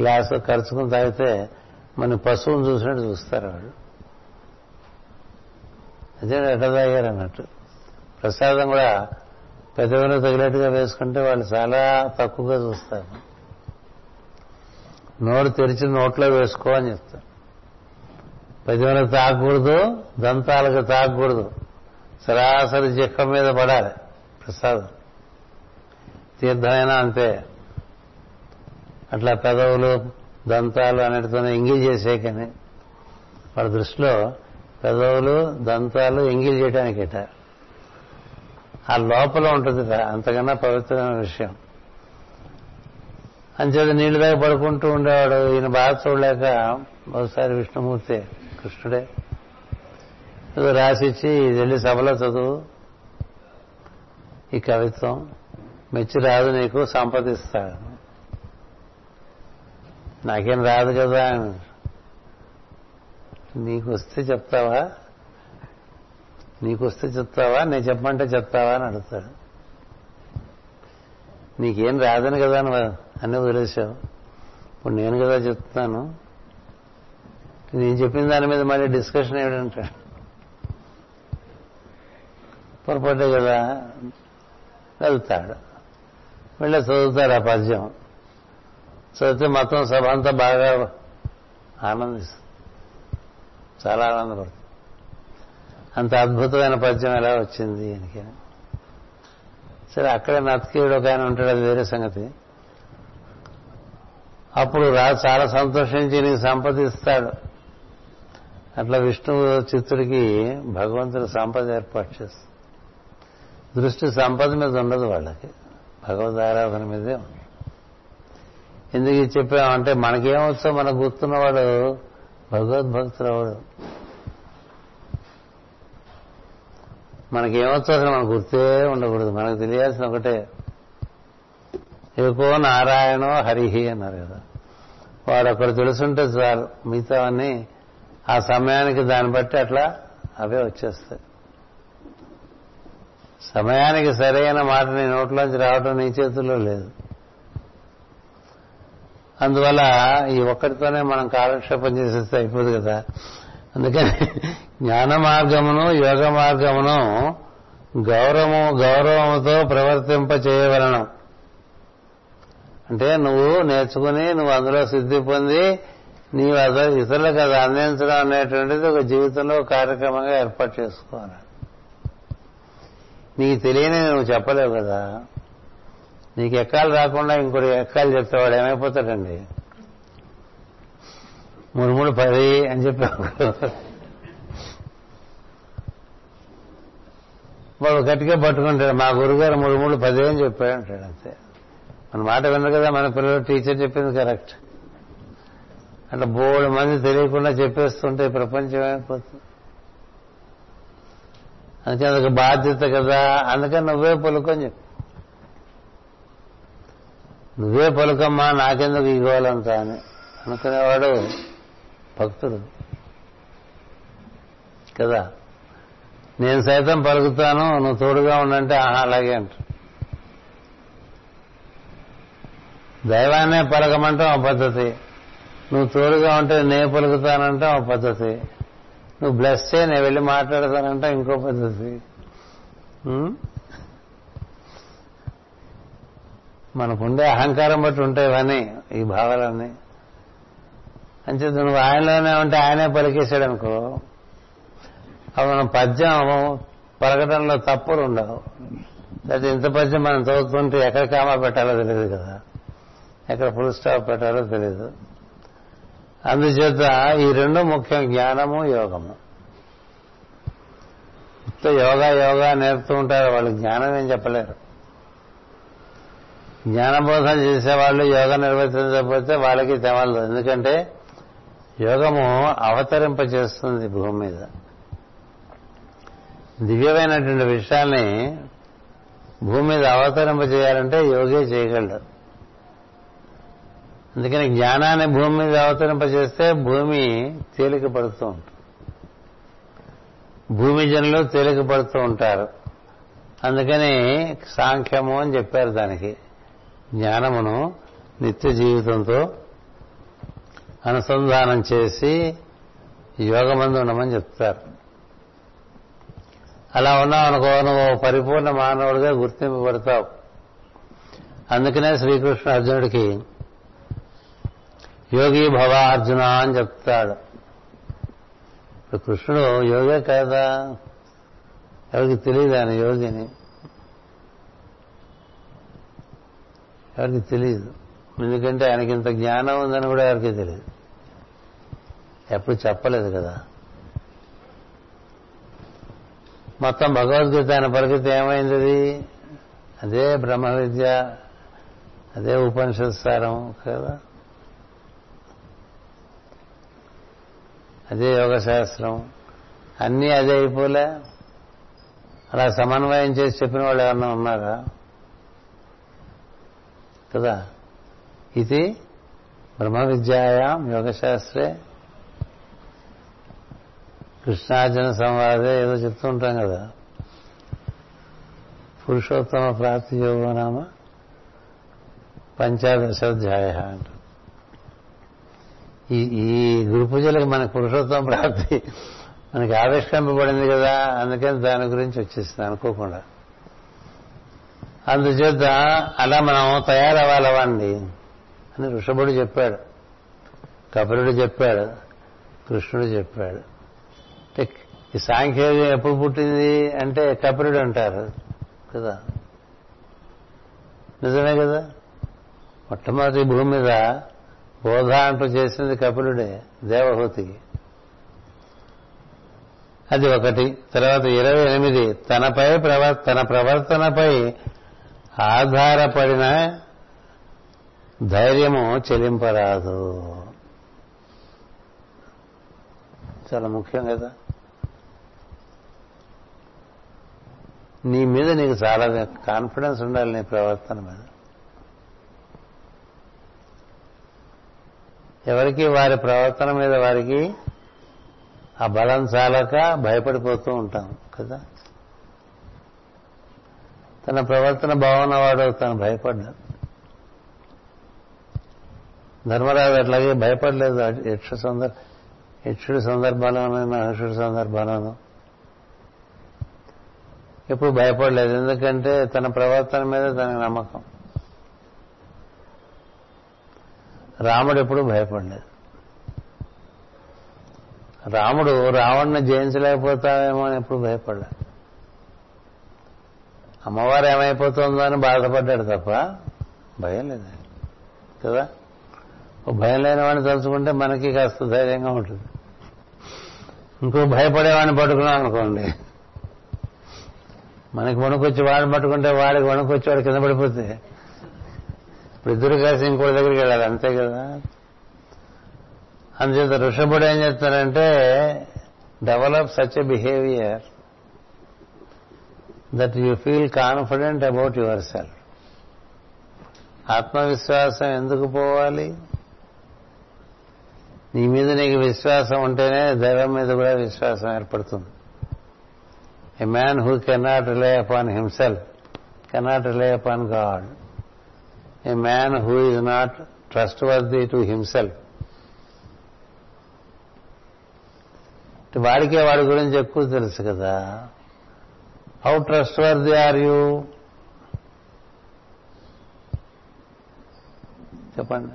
గ్లాస్ ఖర్చుకుని తాగితే మన పశువుని చూసినట్టు చూస్తారు వాళ్ళు. అదే ఎట్లా తాగారు అన్నట్టు. ప్రసాదం కూడా పెద్దవన తగినట్టుగా వేసుకుంటే వాళ్ళు చాలా తక్కువగా చూస్తారు. నోరు తెరిచి నోట్లో వేసుకో అని చెప్తారు. పెద్దవన తాగకూడదు దంతాలకు తాగకూడదు సరాసరి జిక్క మీద పడాలి. ప్రసాదం. తీర్థమైనా అంతే. అట్లా పెదవులు దంతాలు అన్నిటితోనే ఎంగిల్ చేసేకని వాళ్ళ దృష్టిలో పెదవులు దంతాలు ఎంగిల్ చేయడానికిట ఆ లోపల ఉంటుంది అంతకన్నా పవిత్రమైన విషయం. అంచేది నీళ్ళు దాకా పడుకుంటూ ఉండేవాడు ఈయన బాధ చూడలేక ఒకసారి విష్ణుమూర్తి కృష్ణుడే. రాసిచ్చి ఇది వెళ్ళి సభలో చదువు. ఈ కవిత్వం. మెచ్చి రాదు నీకు సంపదిస్తాడు నాకేం రాదు కదా నీకు వస్తే చెప్తావా? నీకు వస్తే చెప్తావా? నేను చెప్పమంటే చెప్తావా అని అడుగుతాడు నీకేం రాదని కదా నువ్వు అన్నీ వదిలేసావు. ఇప్పుడు నేను కదా చెప్తున్నాను నేను చెప్పిన దాని మీద మళ్ళీ డిస్కషన్ ఏమిటంటాడు పొరపాటే కదా వెళ్తాడు. వెళ్ళి చదువుతాడు ఆ పద్యం. చదివితే మొత్తం సభ అంతా బాగా ఆనందిస్తుంది. చాలా ఆనందపడుతుంది. అంత అద్భుతమైన పద్యం ఎలా వచ్చింది ఆయనకి సరే అక్కడే నతకీయుడు ఒక ఆయన ఉంటాడు అది వేరే సంగతి. అప్పుడు రా చాలా సంతోషించి నీకు సంపదిస్తాడు అట్లా విష్ణువు చిత్తుడికి భగవంతుడు సంపద ఏర్పాటు చేస్తుంది దృష్టి సంపద మీద ఉండదు వాళ్ళకి. భగవద్ ఆరాధన మీదే ఉంది. ఎందుకు చెప్పామంటే మనకేమొచ్చో మనకు గుర్తున్నవాడు భగవద్భక్తులవాడు మనకేమొచ్చో అసలు మనకు గుర్తే ఉండకూడదు. మనకు తెలియాల్సిన ఒకటే. ఏకో నారాయణో హరిహి అన్నారు కదా. వాడు అక్కడ తెలుసుంటే చాలు మిగతావన్నీ ఆ సమయానికి దాన్ని బట్టి అట్లా అవే వచ్చేస్తాయి. సమయానికి సరైన మాట నీ నోట్లోంచి రావటం నీ చేతుల్లో లేదు. అందువల్ల ఈ ఒక్కటితోనే మనం కాలక్షేపం చేసేస్తే అయిపోదు కదా. అందుకని జ్ఞాన మార్గమును యోగ మార్గమును గౌరవము గౌరవముతో ప్రవర్తింప చేయవలనం. అంటే నువ్వు నేర్చుకుని నువ్వు అందులో సిద్ధి పొంది నీవు అసలు ఇతరులకు అది అందించడం అనేటువంటిది ఒక జీవితంలో ఒక కార్యక్రమంగా ఏర్పాటు చేసుకోవాలి. నీకు తెలియని నువ్వు చెప్పలేవు కదా. నీకు ఎక్కాలు రాకుండా ఇంకోటి ఎక్కాలు చెప్తావాడు ఏమైపోతాడండి? మూడు మూడు పది అని చెప్పావు వాడు గట్టిగా పట్టుకుంటాడు. మా గురుగారు మూడు మూడు పది అని చెప్పాడు అంటాడు అంతే. మన మాట విన్నారు కదా మన పిల్లలు టీచర్ చెప్పింది కరెక్ట్. అట్లా బోడు మంది తెలియకుండా చెప్పేస్తుంటే ఈ ప్రపంచం అయిపోతుంది అందుకే అదొక బాధ్యత కదా. అందుకని నువ్వే పలుకొని చెప్పు. నువ్వే పలుకమ్మా నాకెందుకు ఇవ్వాలంతా అని. అనుకునేవాడు భక్తుడు. కదా? నేను సైతం పలుకుతాను నువ్వు తోడుగా ఉండంటే ఆహా అలాగే అంట. దైవాన్నే పలకమంటాం ఆ పద్ధతి. నువ్వు తోడుగా ఉంటే నే పలుకుతానంటే ఒక పద్ధతి. నువ్వు బ్లెస్ చేయి నేను వెళ్ళి మాట్లాడతానంటే ఇంకో పద్ధతి. మనకుండే అహంకారం బట్టి ఉంటాయి ఇవన్నీ ఈ భావాలన్నీ. అంచేత నువ్వు ఆయనలోనే ఉంటే ఆయనే పలికేశాడు అనుకో అప్పుడు మనం పద్యం పలకడంలో తప్పులు ఉండవు. లేకపోతే ఇంత పద్యం మనం చదువుతుంటే ఎక్కడ కామా పెట్టాలో తెలియదు కదా. ఎక్కడ ఫుల్ స్టాప్ పెట్టాలో తెలియదు. అందుచేత ఈ రెండు ముఖ్యం జ్ఞానము యోగము. యోగా యోగా నేర్పుతూ ఉంటారు వాళ్ళు జ్ఞానం ఏం చెప్పలేరు. జ్ఞానబోధన చేసేవాళ్ళు యోగ నిర్వర్తించకపోతే వాళ్ళకి తెవలదు ఎందుకంటే యోగము అవతరింపచేస్తుంది భూమి మీద. దివ్యమైనటువంటి విషయాల్ని భూమి మీద అవతరింపజేయాలంటే యోగే చేయగలడు. అందుకని జ్ఞానాన్ని భూమి మీద అవతరింపజేస్తే భూమి తేలిక పడుతూ ఉంటుంది. భూమి జనులు తేలిక పడుతూ ఉంటారు. అందుకని సాంఖ్యము అని చెప్పారు దానికి. జ్ఞానమును నిత్య జీవితంతో అనుసంధానం చేసి యోగమందు ఉండమని చెప్తారు. అలా ఉన్నావు అనుకో నువ్వు పరిపూర్ణ మానవుడిగా గుర్తింపబడతావు. అందుకనే శ్రీకృష్ణ అర్జునుడికి యోగి భవ అర్జున అని చెప్తాడు. ఇప్పుడు కృష్ణుడు యోగే కదా? ఎవరికి తెలియదు ఆయన యోగిని. ఎవరికి తెలియదు. ఎందుకంటే ఆయనకి ఇంత జ్ఞానం ఉందని కూడా ఎవరికి తెలియదు. ఎప్పుడు చెప్పలేదు కదా. మొత్తం భగవద్గీత ఆయన పరిగతి ఏమైంది అది అదే బ్రహ్మ విద్య అదే ఉపనిషత్ సారం కదా? అదే యోగ శాస్త్రం. అన్నీ అదే అయిపోలే. అలా సమన్వయం చేసి చెప్పిన వాళ్ళు ఎవరన్నా ఉన్నారా? కదా? ఇది బ్రహ్మ విద్యాయాం యోగశాస్త్రే కృష్ణార్జున సంవాదే ఏదో చెప్తూ ఉంటాం కదా. పురుషోత్తమ ప్రాప్తి యోగనామ పంచాదశాధ్యాయ అంటారు. ఈ ఈ గురు పూజలకు మన పురుషోత్వం ప్రాప్తి మనకి ఆవిష్కరింపబడింది కదా అందుకని దాని గురించి వచ్చేసింది అనుకోకుండా. అందుచేత అలా మనం తయారవ్వాలవండి అని ఋషభుడు చెప్పాడు. కపిలుడు చెప్పాడు. కృష్ణుడు చెప్పాడు. ఈ సాంఖ్యోగం ఎప్పుడు పుట్టింది అంటే కపిలుడు అంటారు కదా. నిజమే కదా? మొట్టమొదటి భూమి మీద బోధ అంటూ చేసింది కపిలుడే దేవహూతికి అది ఒకటి. తర్వాత ఇరవై ఎనిమిది. తనపై ప్రవర్ తన ప్రవర్తనపై ఆధారపడిన ధైర్యము చెలింపరాదు. చాలా ముఖ్యం కదా. నీ మీద నీకు చాలా కాన్ఫిడెన్స్ ఉండాలి నీ ప్రవర్తన మీద. ఎవరికి వారి ప్రవర్తన మీద వారికి ఆ బలం చాలక భయపడిపోతూ ఉంటాం కదా? తన ప్రవర్తన బాగున్నవాడు తను భయపడ్డాడు. ధర్మరాజు అట్లాగే భయపడలేదు. యక్ష సందర్భ యక్షుడి సందర్భంలోనూ మహర్షుడి సందర్భాలను. ఎప్పుడు భయపడలేదు. ఎందుకంటే తన ప్రవర్తన మీద తన నమ్మకం. రాముడు ఎప్పుడు భయపడలేదు. రాముడు రావణ్ణి జయించలేకపోతావేమో అని ఎప్పుడు భయపడలేదు. అమ్మవారు ఏమైపోతుందో అని బాధపడ్డాడు తప్ప భయం లేదు కదా? ఓ భయం లేని వాడిని తలుచుకుంటే మనకి కాస్త ధైర్యంగా ఉంటుంది. ఇంకో భయపడేవాడిని పట్టుకున్నాం అనుకోండి. మనకి వణుకొచ్చి వాడిని పట్టుకుంటే వాడికి వణుకొచ్చి వాడు కింద పడిపోతే ఇప్పుడు ఇద్దరు కలిసి ఇంకోటి దగ్గరికి వెళ్ళాలి అంతే కదా? అందుచేత ఋషభుడు ఏం చెప్తారంటే develop such a behaviour that you feel confident about yourself ఆత్మవిశ్వాసం ఎందుకు పోవాలి? నీ మీద నీకు విశ్వాసం ఉంటేనే దైవం మీద కూడా విశ్వాసం ఏర్పడుతుంది. A man who cannot rely upon himself cannot rely upon God a man who is not trustworthy to himself వాడికే వాడి గురించి ఎక్కువ తెలుసు కదా how trustworthy are you చెప్పండి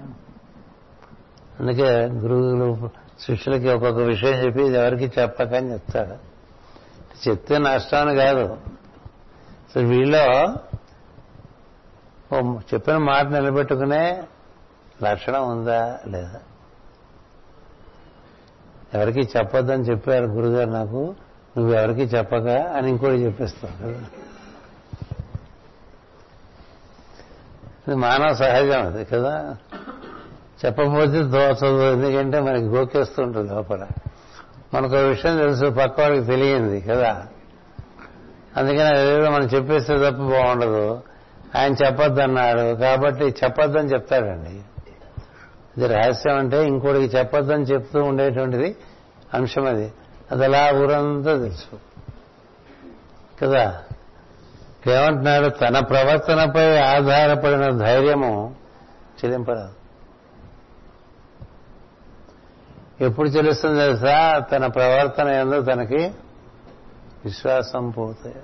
అందుకే గురువులు శిష్యులకి ఒక్కొక్క విషయం చెప్పి ఇది ఎవరికి చెప్పకని చెప్తాడు. చెప్తే నష్టాన్ని కాదు. సో వీళ్ళో ఓ చెప్పిన మాట నిలబెట్టుకునే లక్షణం ఉందా? లేదా? ఎవరికి చెప్పొద్దని చెప్పారు గురుగారు నాకు నువ్వు ఎవరికి చెప్పక అని ఇంకోటి చెప్పేస్తావు కదా. ఇది మానవ సహజం అది కదా. చెప్పబోతే దోచదు ఎందుకంటే మనకి గోకేస్తుంటుంది లోపల. మనకు విషయం తెలుసు పక్క వాడికి తెలియంది కదా. అందుకని అదేదో మనం చెప్పేస్తే తప్ప బాగుండదు. ఆయన చెప్పొద్దన్నాడు. కాబట్టి చెప్పొద్దని చెప్తాడండి. ఇది రహస్యం అంటే ఇంకోటికి చెప్పొద్దని చెప్తూ ఉండేటువంటిది అంశం అది. అది అలా ఊరంతా తెలుసు. కదా? ఏమంటున్నాడు? తన ప్రవర్తనపై ఆధారపడిన ధైర్యము చెల్లింపరాదు. ఎప్పుడు చెల్లిస్తుంది తెలుసా? తన ప్రవర్తన ఏందో తనకి విశ్వాసం పోతాయి.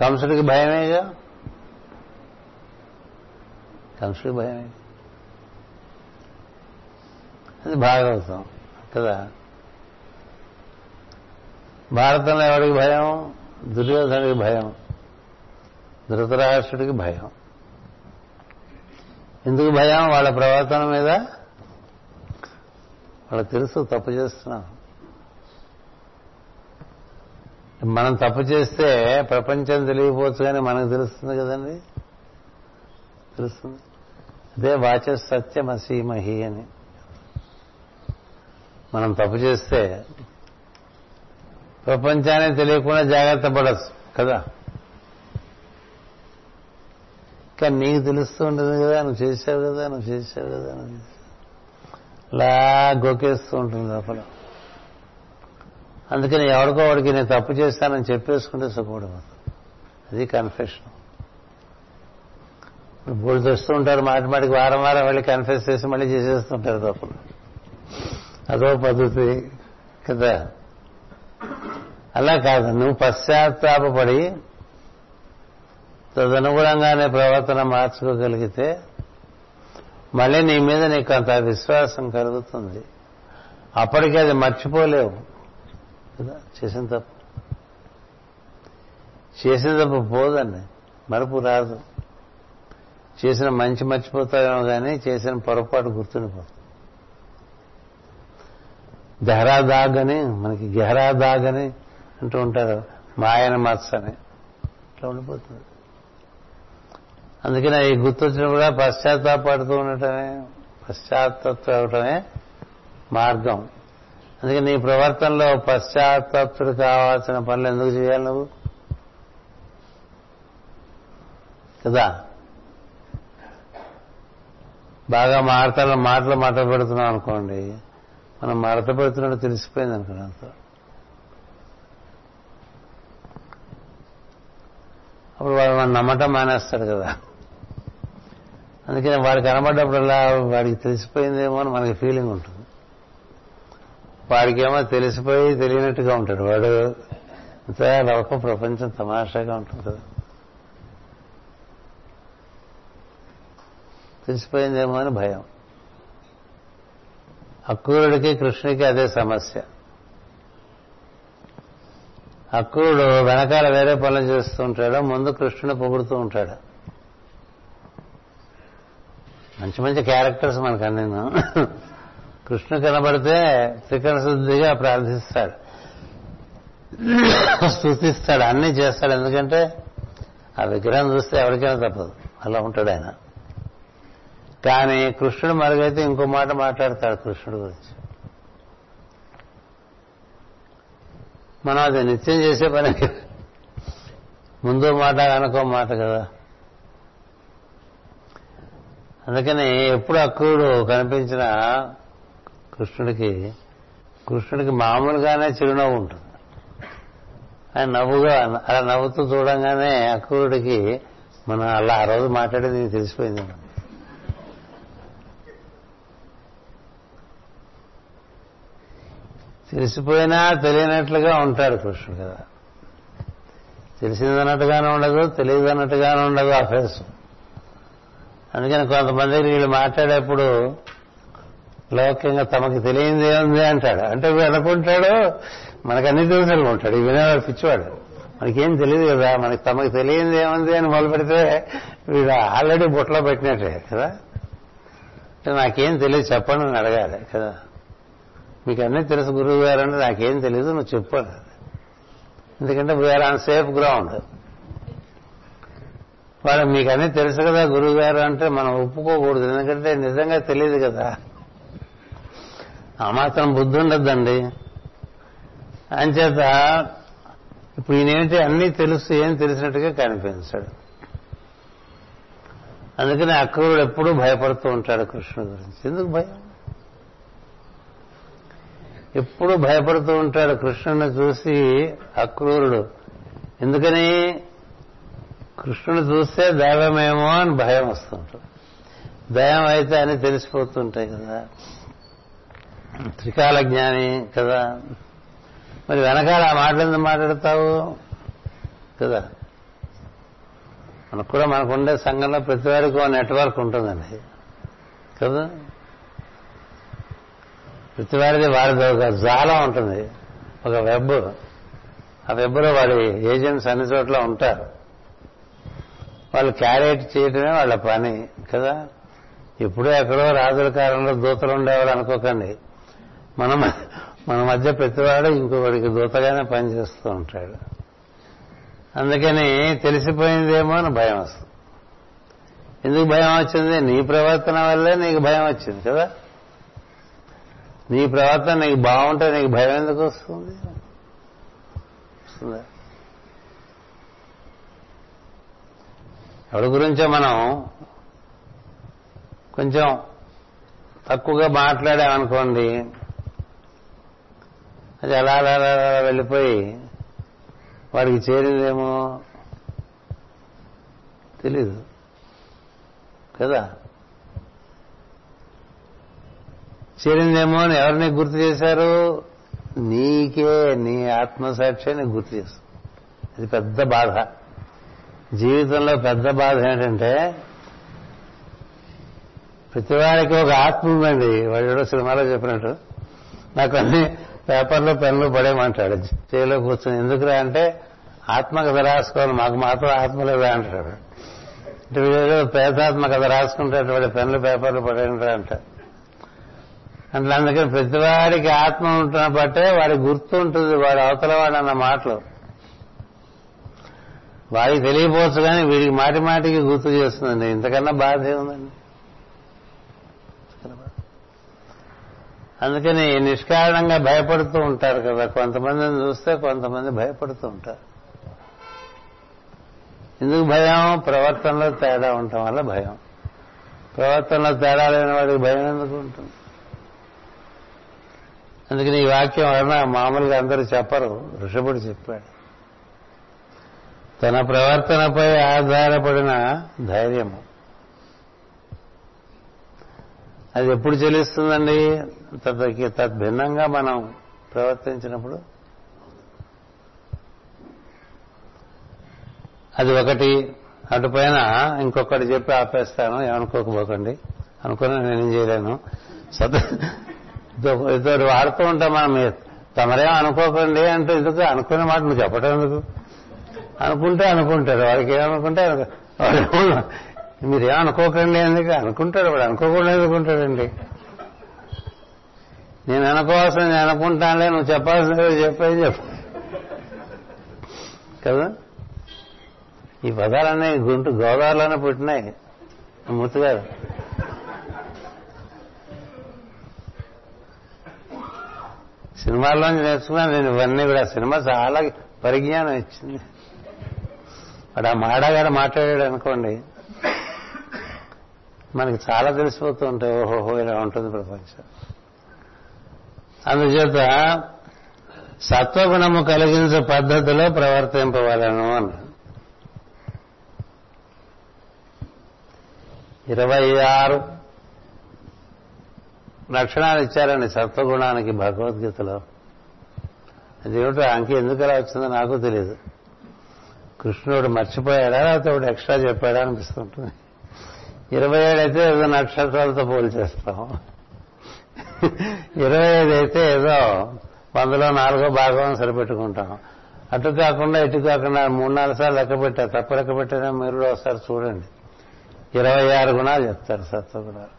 కంసుడికి భయమేగా? కంసుడికి భయం అది భాగవతం కదా? భారతంలో ఎవరికి భయం? దుర్యోధనుడికి భయం. ధృతరాష్ట్రుడికి భయం. ఎందుకు భయం? వాళ్ళ ప్రవర్తన మీద వాళ్ళకి తెలుసు తప్పు చేస్తున్నాం మనం తప్పు చేస్తే ప్రపంచం తెలియపోవచ్చు కానీ మనకు తెలుస్తుంది కదండి? తెలుస్తుంది? అదే వాచ సత్యం అసీమహి అని. మనం తప్పు చేస్తే ప్రపంచానికి తెలియకుండా జాగ్రత్త పడచ్చు కదా? కానీ నీకు తెలుస్తూ ఉంటుంది కదా నువ్వు చేశావు కదా నువ్వు చేశావు కదా నువ్వు అలా గోకేస్తూ ఉంటుంది లోపల. అందుకని ఎవరికో వాడికి నేను తప్పు చేస్తానని చెప్పేసుకుంటే సుఖపడిపోతుంది అది కన్ఫెషన్ ఇప్పుడు బోళ్ళు తెస్తూ ఉంటారు మాటి మాటికి వారం వారం వెళ్ళి కన్ఫెస్ చేసి మళ్ళీ చేసేస్తుంటారు తప్పులు అదో పద్ధతి కదా. అలా కాదు నువ్వు పశ్చాత్తాపడి తదనుగుణంగానే ప్రవర్తన మార్చుకోగలిగితే మళ్ళీ నీ మీద నీకు అంత విశ్వాసం కలుగుతుంది. అప్పటికే అది మర్చిపోలేవు. కదా చేసిన తప్పు. చేసిన తప్పు పోదండి. మరపు రాదు. చేసిన మంచి మర్చిపోతావేమో కానీ చేసిన పొరపాటు గుర్తుండిపోతుంది. గహరా దాగ్ అని మనకి గహరా దాగ్ అని అంటూ ఉంటారు. మాయన మత్స అని. ఇట్లా ఉండిపోతుంది. అందుకని ఈ గుర్తొచ్చిన కూడా పశ్చాత్తాపడుతూ ఉండటమే పశ్చాత్తత్వం అవటమే మార్గం. అందుకే నీ ప్రవర్తనలో పశ్చాత్తత్తుడు కావాల్సిన పనులు ఎందుకు చేయాలి నువ్వు? కదా? బాగా మాటలు మాటలు మాట పెడుతున్నాం అనుకోండి మనం మడత పెడుతున్నట్టు తెలిసిపోయింది అంత. అప్పుడు వాడు మనం నమ్మటం మానేస్తాడు కదా. అందుకని వాడు కనబడ్డప్పుడల్లా వాడికి తెలిసిపోయిందేమో అని మనకి ఫీలింగ్ ఉంటుంది. వాడికేమో తెలిసిపోయి తెలియనట్టుగా ఉంటాడు. వాడు అంతా లోక ప్రపంచం తమాషాగా ఉంటుంది కదా. తెలిసిపోయిందేమో అని భయం. అక్రూరుడికి కృష్ణుడికి అదే సమస్య. అక్రూరుడు వెనకాల వేరే పనులు చేస్తూ ఉంటాడు ముందు కృష్ణుని పొగుడుతూ ఉంటాడు. మంచి మంచి క్యారెక్టర్స్ మనకు అన్నీ కృష్ణుడు కనబడితే త్రికరణ శుద్ధిగా ప్రార్థిస్తాడు. స్థుతిస్తాడు అన్నీ చేస్తాడు. ఎందుకంటే ఆ విగ్రహం చూస్తే ఎవరికైనా తప్పదు. అలా ఉంటాడు ఆయన. కానీ కృష్ణుడు మరుగైతే ఇంకో మాట మాట్లాడతాడు కృష్ణుడు గురించి. మనం అది నిత్యం చేసే పని ముందు మాట అనుకో మాట కదా. అందుకని ఎప్పుడు అక్రూడు కనిపించిన కృష్ణుడికి కృష్ణుడికి మామూలుగానే చిరునవ్వు ఉంటుంది. ఆయన నవ్వుగా అలా నవ్వుతూ చూడంగానే అక్రూరుడికి మనం అలా ఆ రోజు మాట్లాడేది తెలిసిపోయింది తెలిసిపోయింది తెలిసిపోయినా తెలియనట్లుగా ఉంటాడు కృష్ణుడు కదా. తెలిసిందన్నట్టుగానే ఉండదు తెలియదన్నట్టుగానే ఉండదు ఆ ఫేస్ అందుకని కొంతమంది వీళ్ళు మాట్లాడేప్పుడు లౌక్యంగా తమకు తెలియంది ఏముంది అంటాడు. అంటే అనుకుంటాడు మనకన్నీ తెలుసు అనుకుంటాడు ఈ వినేవాడు పిచ్చివాడు. మనకేం తెలియదు కదా మనకి తమకు తెలియంది ఏముంది అని మొదలు పెడితే వీడు ఆల్రెడీ బుట్టలో పెట్టినట్టే కదా. నాకేం తెలియదు చెప్పండి అని అడగాలి కదా. మీకు అన్నీ తెలుసు గురువు గారు అంటే నాకేం తెలియదు నువ్వు చెప్పు ఎందుకంటే వీఆర్ ఆన్ సేఫ్ గ్రౌండ్ వాళ్ళు మీకు అన్నీ తెలుసు కదా గురువు గారు అంటే మనం ఒప్పుకోకూడదు ఎందుకంటే నిజంగా తెలియదు కదా. ఆ మాత్రం బుద్ధి ఉండద్దండి. అంచేత ఇప్పుడు ఈయనేంటి అన్నీ తెలుసు ఏం తెలిసినట్టుగా కనిపించాడు. అందుకని అక్రూరుడు ఎప్పుడూ భయపడుతూ ఉంటాడు కృష్ణుడు గురించి. ఎందుకు భయం? ఎప్పుడు భయపడుతూ ఉంటాడు కృష్ణుని చూసి అక్రూరుడు. ఎందుకని? కృష్ణుని చూస్తే దైవమేమో అని భయం వస్తుంటుంది. దైవం అయితే అని తెలిసిపోతుంటాయి కదా. త్రికాల జ్ఞాని కదా. మరి వెనకాల ఆ మాటలు ఎందుకు మాట్లాడతావు? కదా. మనకు కూడా మనకుండే సంఘంలో ప్రతి వారికి నెట్వర్క్ ఉంటుందండి. కదా. ప్రతివాడిది వారిది ఒక జాలం ఉంటుంది. ఒక వెబ్. ఆ వెబ్లో వాడి ఏజెంట్స్ అన్ని చోట్ల ఉంటారు. వాళ్ళు క్యారేట్ చేయటమే వాళ్ళ పని కదా? ఇప్పుడు ఎక్కడో రాజుల కాలంలో దూతలు ఉండేవాళ్ళు అనుకోకండి. మనం మన మధ్య ప్రతివాడు ఇంకొకడికి దూతగానే పనిచేస్తూ ఉంటాడు. అందుకని తెలిసిపోయిందేమో అని భయం వస్తుంది. ఎందుకు భయం వచ్చింది? నీ ప్రవర్తన వల్లే నీకు భయం వచ్చింది కదా? నీ ప్రవర్తన నీకు బాగుంటే నీకు భయం ఎందుకు వస్తుంది? వస్తుందా. ఎవరి గురించో మనం కొంచెం తక్కువగా మాట్లాడామనుకోండి అది అలా అలా అలా అలా వెళ్ళిపోయి వాడికి చేరిందేమో తెలీదు. కదా? చేరిందేమో అని ఎవరిని గుర్తు చేశారు? నీకే నీ ఆత్మసాక్షి అని గుర్తు చేస్తుంది అది పెద్ద బాధ. జీవితంలో పెద్ద బాధ ఏంటంటే ప్రతివాడికి ఒక ఆత్మ ఉందండి. వాడు సినిమాలో చెప్పినట్టు. నాకు అన్ని పేపర్లో పెన్నులు పడేమంటాడు చేలో కూర్చొని ఎందుకురా అంటే ఆత్మ కథ రాసుకోవాలి. మాకు మాత్రం ఆత్మ లేదా అంటాడు. అంటే వీళ్ళు పేదాత్మ కథ రాసుకుంటే వాడి పెన్నులు పేపర్లు పడేయంటారు అంట అంటే అందుకని ప్రతివాడికి ఆత్మ ఉంటున్న బట్టే వాడి గుర్తు ఉంటుంది వాడు అవతల వాడు అన్న మాటలు. వాడికి తెలియపోవచ్చు కానీ వీడికి మాటి మాటికి గుర్తు చేస్తుందండి. ఇంతకన్నా బాధ ఏముందండి? అందుకని నిష్కారణంగా భయపడుతూ ఉంటారు కదా. కొంతమందిని చూస్తే కొంతమంది భయపడుతూ ఉంటారు. ఎందుకు భయం? ప్రవర్తనలో తేడా ఉండటం వల్ల భయం. ప్రవర్తనలో తేడా లేని వాడికి భయం ఎందుకు ఉంటుంది? అందుకని ఈ వాక్యం వలన మామూలుగా అందరూ చెప్పరు. ఋషభుడు చెప్పాడు. తన ప్రవర్తనపై ఆధారపడిన ధైర్యము. అది ఎప్పుడు చెల్లిస్తుందండి? తదకి తద్భిన్నంగా మనం ప్రవర్తించినప్పుడు. అది ఒకటి. అటు పైన ఇంకొకటి చెప్పి ఆపేస్తాను. ఏమనుకోకపోకండి. అనుకుని నేనేం చేయలేను. సత ఇద్దరు వాడుతూ ఉంటాం మనం. మీరు తమరేం అనుకోకండి అంటే ఎందుకు? అనుకునే మాట నువ్వు చెప్పటం ఎందుకు? అనుకుంటే అనుకుంటారు. వాడికి ఏమనుకుంటే మీరేం అనుకోకండి ఎందుకు? అనుకుంటారు వాడు. అనుకోకుండా ఎందుకుంటాడండి నేను అనుకోవాల్సిన నేను అనుకుంటానులే నువ్వు చెప్పాల్సిన చెప్పేది చెప్పు. కదా? ఈ పదాలన్నీ గుంటు గోదావరిలోనే పుట్టినాయి. మూర్తి గారు. సినిమాల్లోంచి నేర్చుకున్నాను నేను ఇవన్నీ కూడా. సినిమా చాలా పరిజ్ఞానం ఇచ్చింది. వాడు ఆ మాడాగాడు మాట్లాడాడు అనుకోండి మనకి చాలా తెలిసిపోతూ ఉంటాయి. ఓహోహో ఇలా ఉంటుంది ప్రపంచం. అందుచేత సత్వగుణము కలిగించే పద్ధతిలో ప్రవర్తింపవలను అన్నాడు. ఇరవై ఆరు లక్షణాలు ఇచ్చారండి సత్వగుణానికి భగవద్గీతలో. అదేమిటో అంకె ఎందుకు అలా వచ్చిందో నాకు తెలియదు కృష్ణుడు మర్చిపోయాడా? లేకపోతే ఒకటి ఎక్స్ట్రా చెప్పాడా అనిపిస్తుంటుంది. ఇరవై ఏడు అయితే ఏదో నక్షత్రాలతో పోల్ చేస్తాం. ఇరవై ఐదు అయితే ఏదో వందలో నాలుగో భాగం సరిపెట్టుకుంటాం. అటు కాకుండా ఇటు కాకుండా మూడు నాలుగు సార్లు లెక్క పెట్టారు. తప్పు లెక్క పెట్టారా మీరు ఒకసారి చూడండి. ఇరవై ఆరు గుణాలు చెప్తారు సత్వగుణాలు.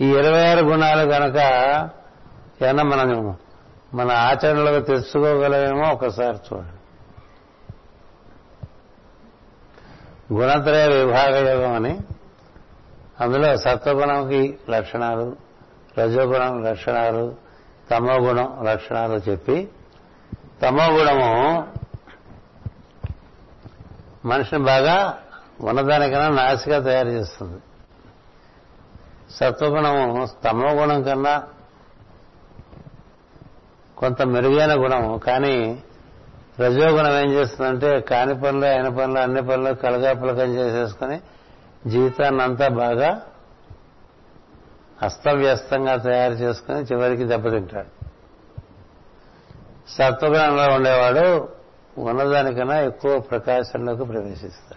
ఈ ఇరవై ఆరు గుణాలు కనుక ఏమన్నా మనం మన ఆచరణలో తెచ్చుకోగలమేమో ఒకసారి చూడండి. గుణత్రయ విభాగ యోగం అని అందులో సత్వగుణంకి లక్షణాలు రజోగుణం లక్షణాలు తమో గుణం లక్షణాలు చెప్పి తమో గుణము మనిషిని బాగా ఉన్నదానికన్నా నాసిగా తయారు చేస్తుంది. సత్వగుణము తమోగుణం కన్నా కొంత మెరుగైన గుణము కానీ రజోగుణం ఏం చేస్తుందంటే కాని పనులు అయిన పనులు అన్ని పనులు కలగాపులకం చేసేసుకుని జీవితాన్ని అంతా బాగా అస్తవ్యస్తంగా తయారు చేసుకుని చివరికి దెబ్బతింటాడు. సత్వగుణంలో ఉండేవాడు ఉన్నదానికన్నా ఎక్కువ ప్రకాశంలోకి ప్రవేశిస్తాడు.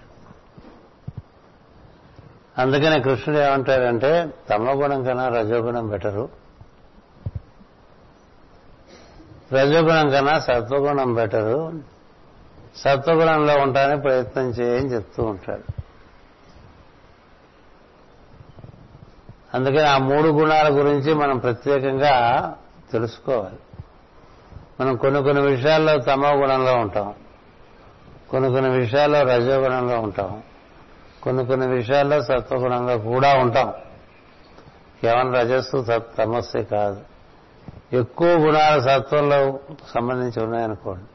అందుకనే కృష్ణుడు ఏమంటాడంటే తమగుణం కన్నా రజోగుణం బెటరు. రజోగుణం కన్నా సత్వగుణం బెటరు. సత్వగుణంలో ఉంటానికి ప్రయత్నం చేయని చెప్తూ ఉంటాడు. అందుకని ఆ మూడు గుణాల గురించి మనం ప్రత్యేకంగా తెలుసుకోవాలి. మనం కొన్ని కొన్ని విషయాల్లో తమో గుణంలో ఉంటాం. కొన్ని కొన్ని విషయాల్లో రజోగుణంలో ఉంటాం. కొన్ని కొన్ని విషయాల్లో సత్వగుణంగా కూడా ఉంటాం. కేవలం రజస్సు తమస్సు కాదు. ఎక్కువ గుణాలు సత్వంలో సంబంధించి ఉన్నాయనుకోండి.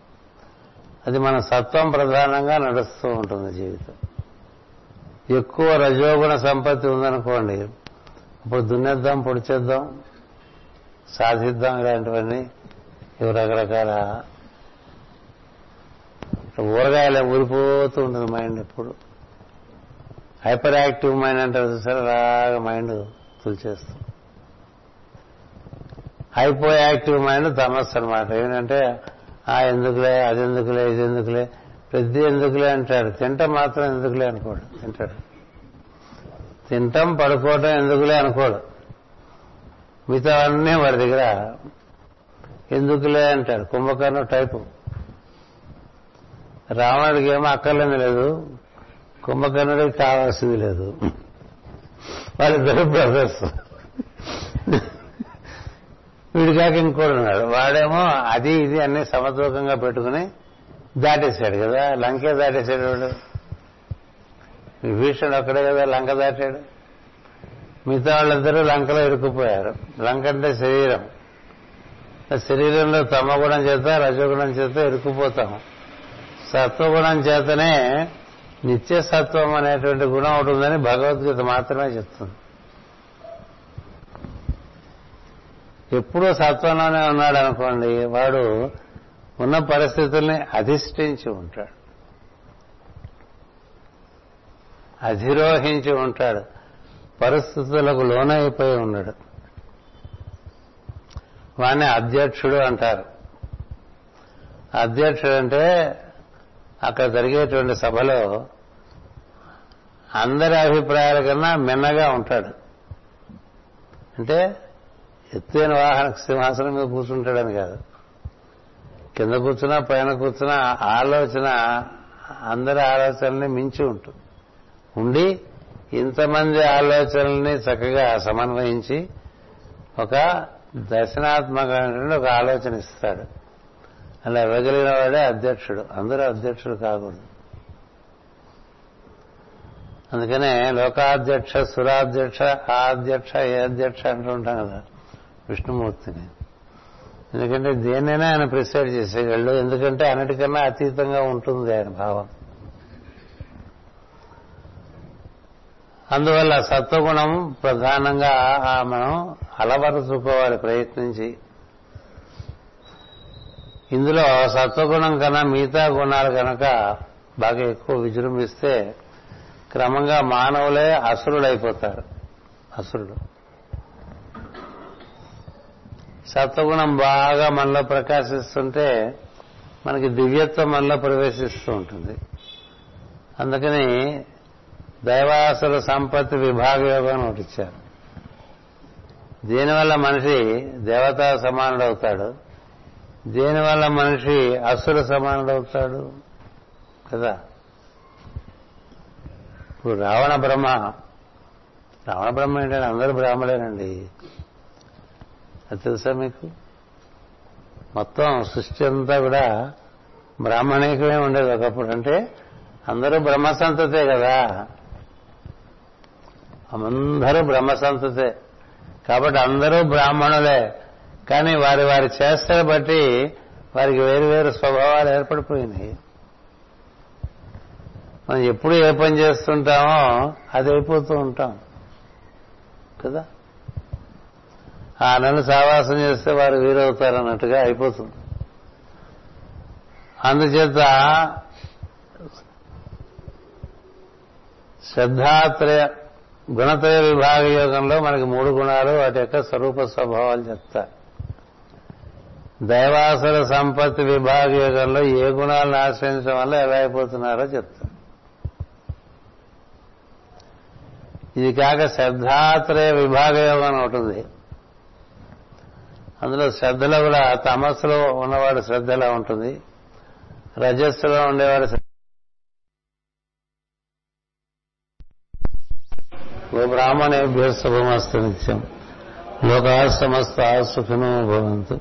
అది మన సత్వం ప్రధానంగా నడుస్తూ ఉంటుంది జీవితం. ఎక్కువ రజోగుణ సంపత్తి ఉందనుకోండి ఇప్పుడు దున్నేద్దాం పొడిచేద్దాం సాధిద్దాం ఇలాంటివన్నీ ఇవి రకరకాల ఊరగాయలే ఊరిపోతూ ఉంటుంది మైండ్ ఎప్పుడు. హైపర్ యాక్టివ్ మైండ్ అంటారు చూసారు అలాగా మైండ్ తుల్చేస్తుంది హైపో యాక్టివ్ మైండ్ తమస్సు అనమాట ఏంటంటే ఆ ఎందుకులే అది ఎందుకులే ఇది ఎందుకులే ప్రతి ఎందుకులే అంటాడు తింటం మాత్రం ఎందుకులే అనుకోడు తింటాడు. తింటం పడుకోవటం ఎందుకులే అనుకోడు. మిగతా అన్నీ వాడి దగ్గర ఎందుకులే అంటాడు. కుంభకర్ణం టైపు. రావణుడికి ఏమో అక్కర్లేని లేదు. కుంభకర్ణుడికి కావాల్సింది లేదు. వాళ్ళిద్దరు బ్రదర్స్. వీడికాక ఇంకోడు ఉన్నాడు. వాడేమో అది ఇది అన్ని సమతూకంగా పెట్టుకుని దాటేశాడు కదా. లంకే దాటేశాడు వాడు. విభీషణుడు ఒక్కడే కదా లంక దాటాడు. మిగతా వాళ్ళందరూ లంకలో ఇరుక్కుపోయారు. లంక అంటే శరీరం. శరీరంలో తమగుణం చేత రజగుణం చేత ఇరుక్కుపోతాం సత్వగుణం చేతనే నిత్యసత్వం అనేటువంటి గుణం ఒకటి ఉందని భగవద్గీత మాత్రమే చెప్తుంది. ఎప్పుడూ సత్వంలోనే ఉన్నాడు అనుకోండి వాడు ఉన్న పరిస్థితుల్ని అధిష్ఠించి ఉంటాడు. అధిరోహించి ఉంటాడు. పరిస్థితులకు లోనైపోయి ఉన్నాడు. వాణ్ణి అధ్యక్షుడు అంటారు. అధ్యక్షుడు అంటే అక్కడ జరిగేటువంటి సభలో అందరి అభిప్రాయాల కన్నా మిన్నగా ఉంటాడు. అంటే ఎత్తైన వాహన సింహాసనం మీద కూర్చుంటాడని కాదు. కింద కూర్చున్నా పైన కూర్చున్నా ఆలోచన అందరి ఆలోచనల్ని మించి ఉంటుంది ఉండి ఇంతమంది ఆలోచనల్ని చక్కగా సమన్వయించి ఒక దర్శనాత్మకమైనటువంటి ఒక ఆలోచన ఇస్తాడు. అలా ఇవ్వగలిగిన వాడే అధ్యక్షుడు. అందరూ అధ్యక్షుడు కాకూడదు. అందుకనే లోకాధ్యక్ష సురాధ్యక్ష ఆ అధ్యక్ష ఏ అధ్యక్ష అంటూ ఉంటాం కదా విష్ణుమూర్తిని. ఎందుకంటే దేన్నైనా ఆయన ప్రిసైడ్ చేసేవాళ్ళు. ఎందుకంటే అన్నిటికన్నా అతీతంగా ఉంటుంది ఆయన భావం. అందువల్ల సత్వగుణం ప్రధానంగా మనం అలవరుచుకోవాలి ప్రయత్నించి. ఇందులో సత్వగుణం కన్నా మిగతా గుణాలు కనుక బాగా ఎక్కువ విజృంభిస్తే క్రమంగా మానవులే అసురుడైపోతారు అసురుడు సత్వగుణం బాగా మనలో ప్రకాశిస్తుంటే మనకి దివ్యత్వం మనలో ప్రవేశిస్తూ ఉంటుంది. అందుకని దైవాసుర సంపత్తి విభాగ యోగం ఒకటి ఇచ్చారు. దీనివల్ల మనిషి దేవతా సమానుడవుతాడు దీనివల్ల మనిషి అసుర సమానుడవుతాడు కదా? ఇప్పుడు రావణ బ్రహ్మ రావణ బ్రహ్మ ఏంటంటే అందరూ బ్రాహ్మలేనండి అది తెలుసా మీకు? మొత్తం సృష్టి అంతా కూడా బ్రాహ్మణీకమే ఉండేది ఒకప్పుడు. అంటే అందరూ బ్రహ్మ సంతతే కదా? అందరూ బ్రహ్మ సంతతే కాబట్టి అందరూ బ్రాహ్మణులే. కానీ వారి వారి చేష్టలు బట్టి వారికి వేరు వేరు స్వభావాలు ఏర్పడిపోయినాయి. మనం ఎప్పుడు ఏ పని చేస్తుంటామో అది అయిపోతూ ఉంటాం. కదా? ఆ నన్ను సావాసం చేస్తే వారు వీరవుతారు అన్నట్టుగా అయిపోతుంది. అందుచేత శ్రద్ధాత్రయ గుణత్రయ విభాగ యోగంలో మనకి మూడు గుణాలు వాటి యొక్క స్వరూప స్వభావాలు చెప్తారు. దైవాసుల సంపత్తి విభాగ యుగంలో ఏ గుణాలను ఆశ్రయించడం వల్ల ఎలా అయిపోతున్నారో చెప్తారు ఇది కాక శ్రద్ధాత్రయ విభాగ యోగం అని అందులో శ్రద్ధలో కూడా తమస్సులో ఉన్నవాడు శ్రద్ధలా ఉంటుంది. రజస్సులో ఉండేవాడు ఓ బ్రాహ్మణేభ్య శుభమస్తు నిత్యం. లోకా సమస్త సుఖినో భవంతు.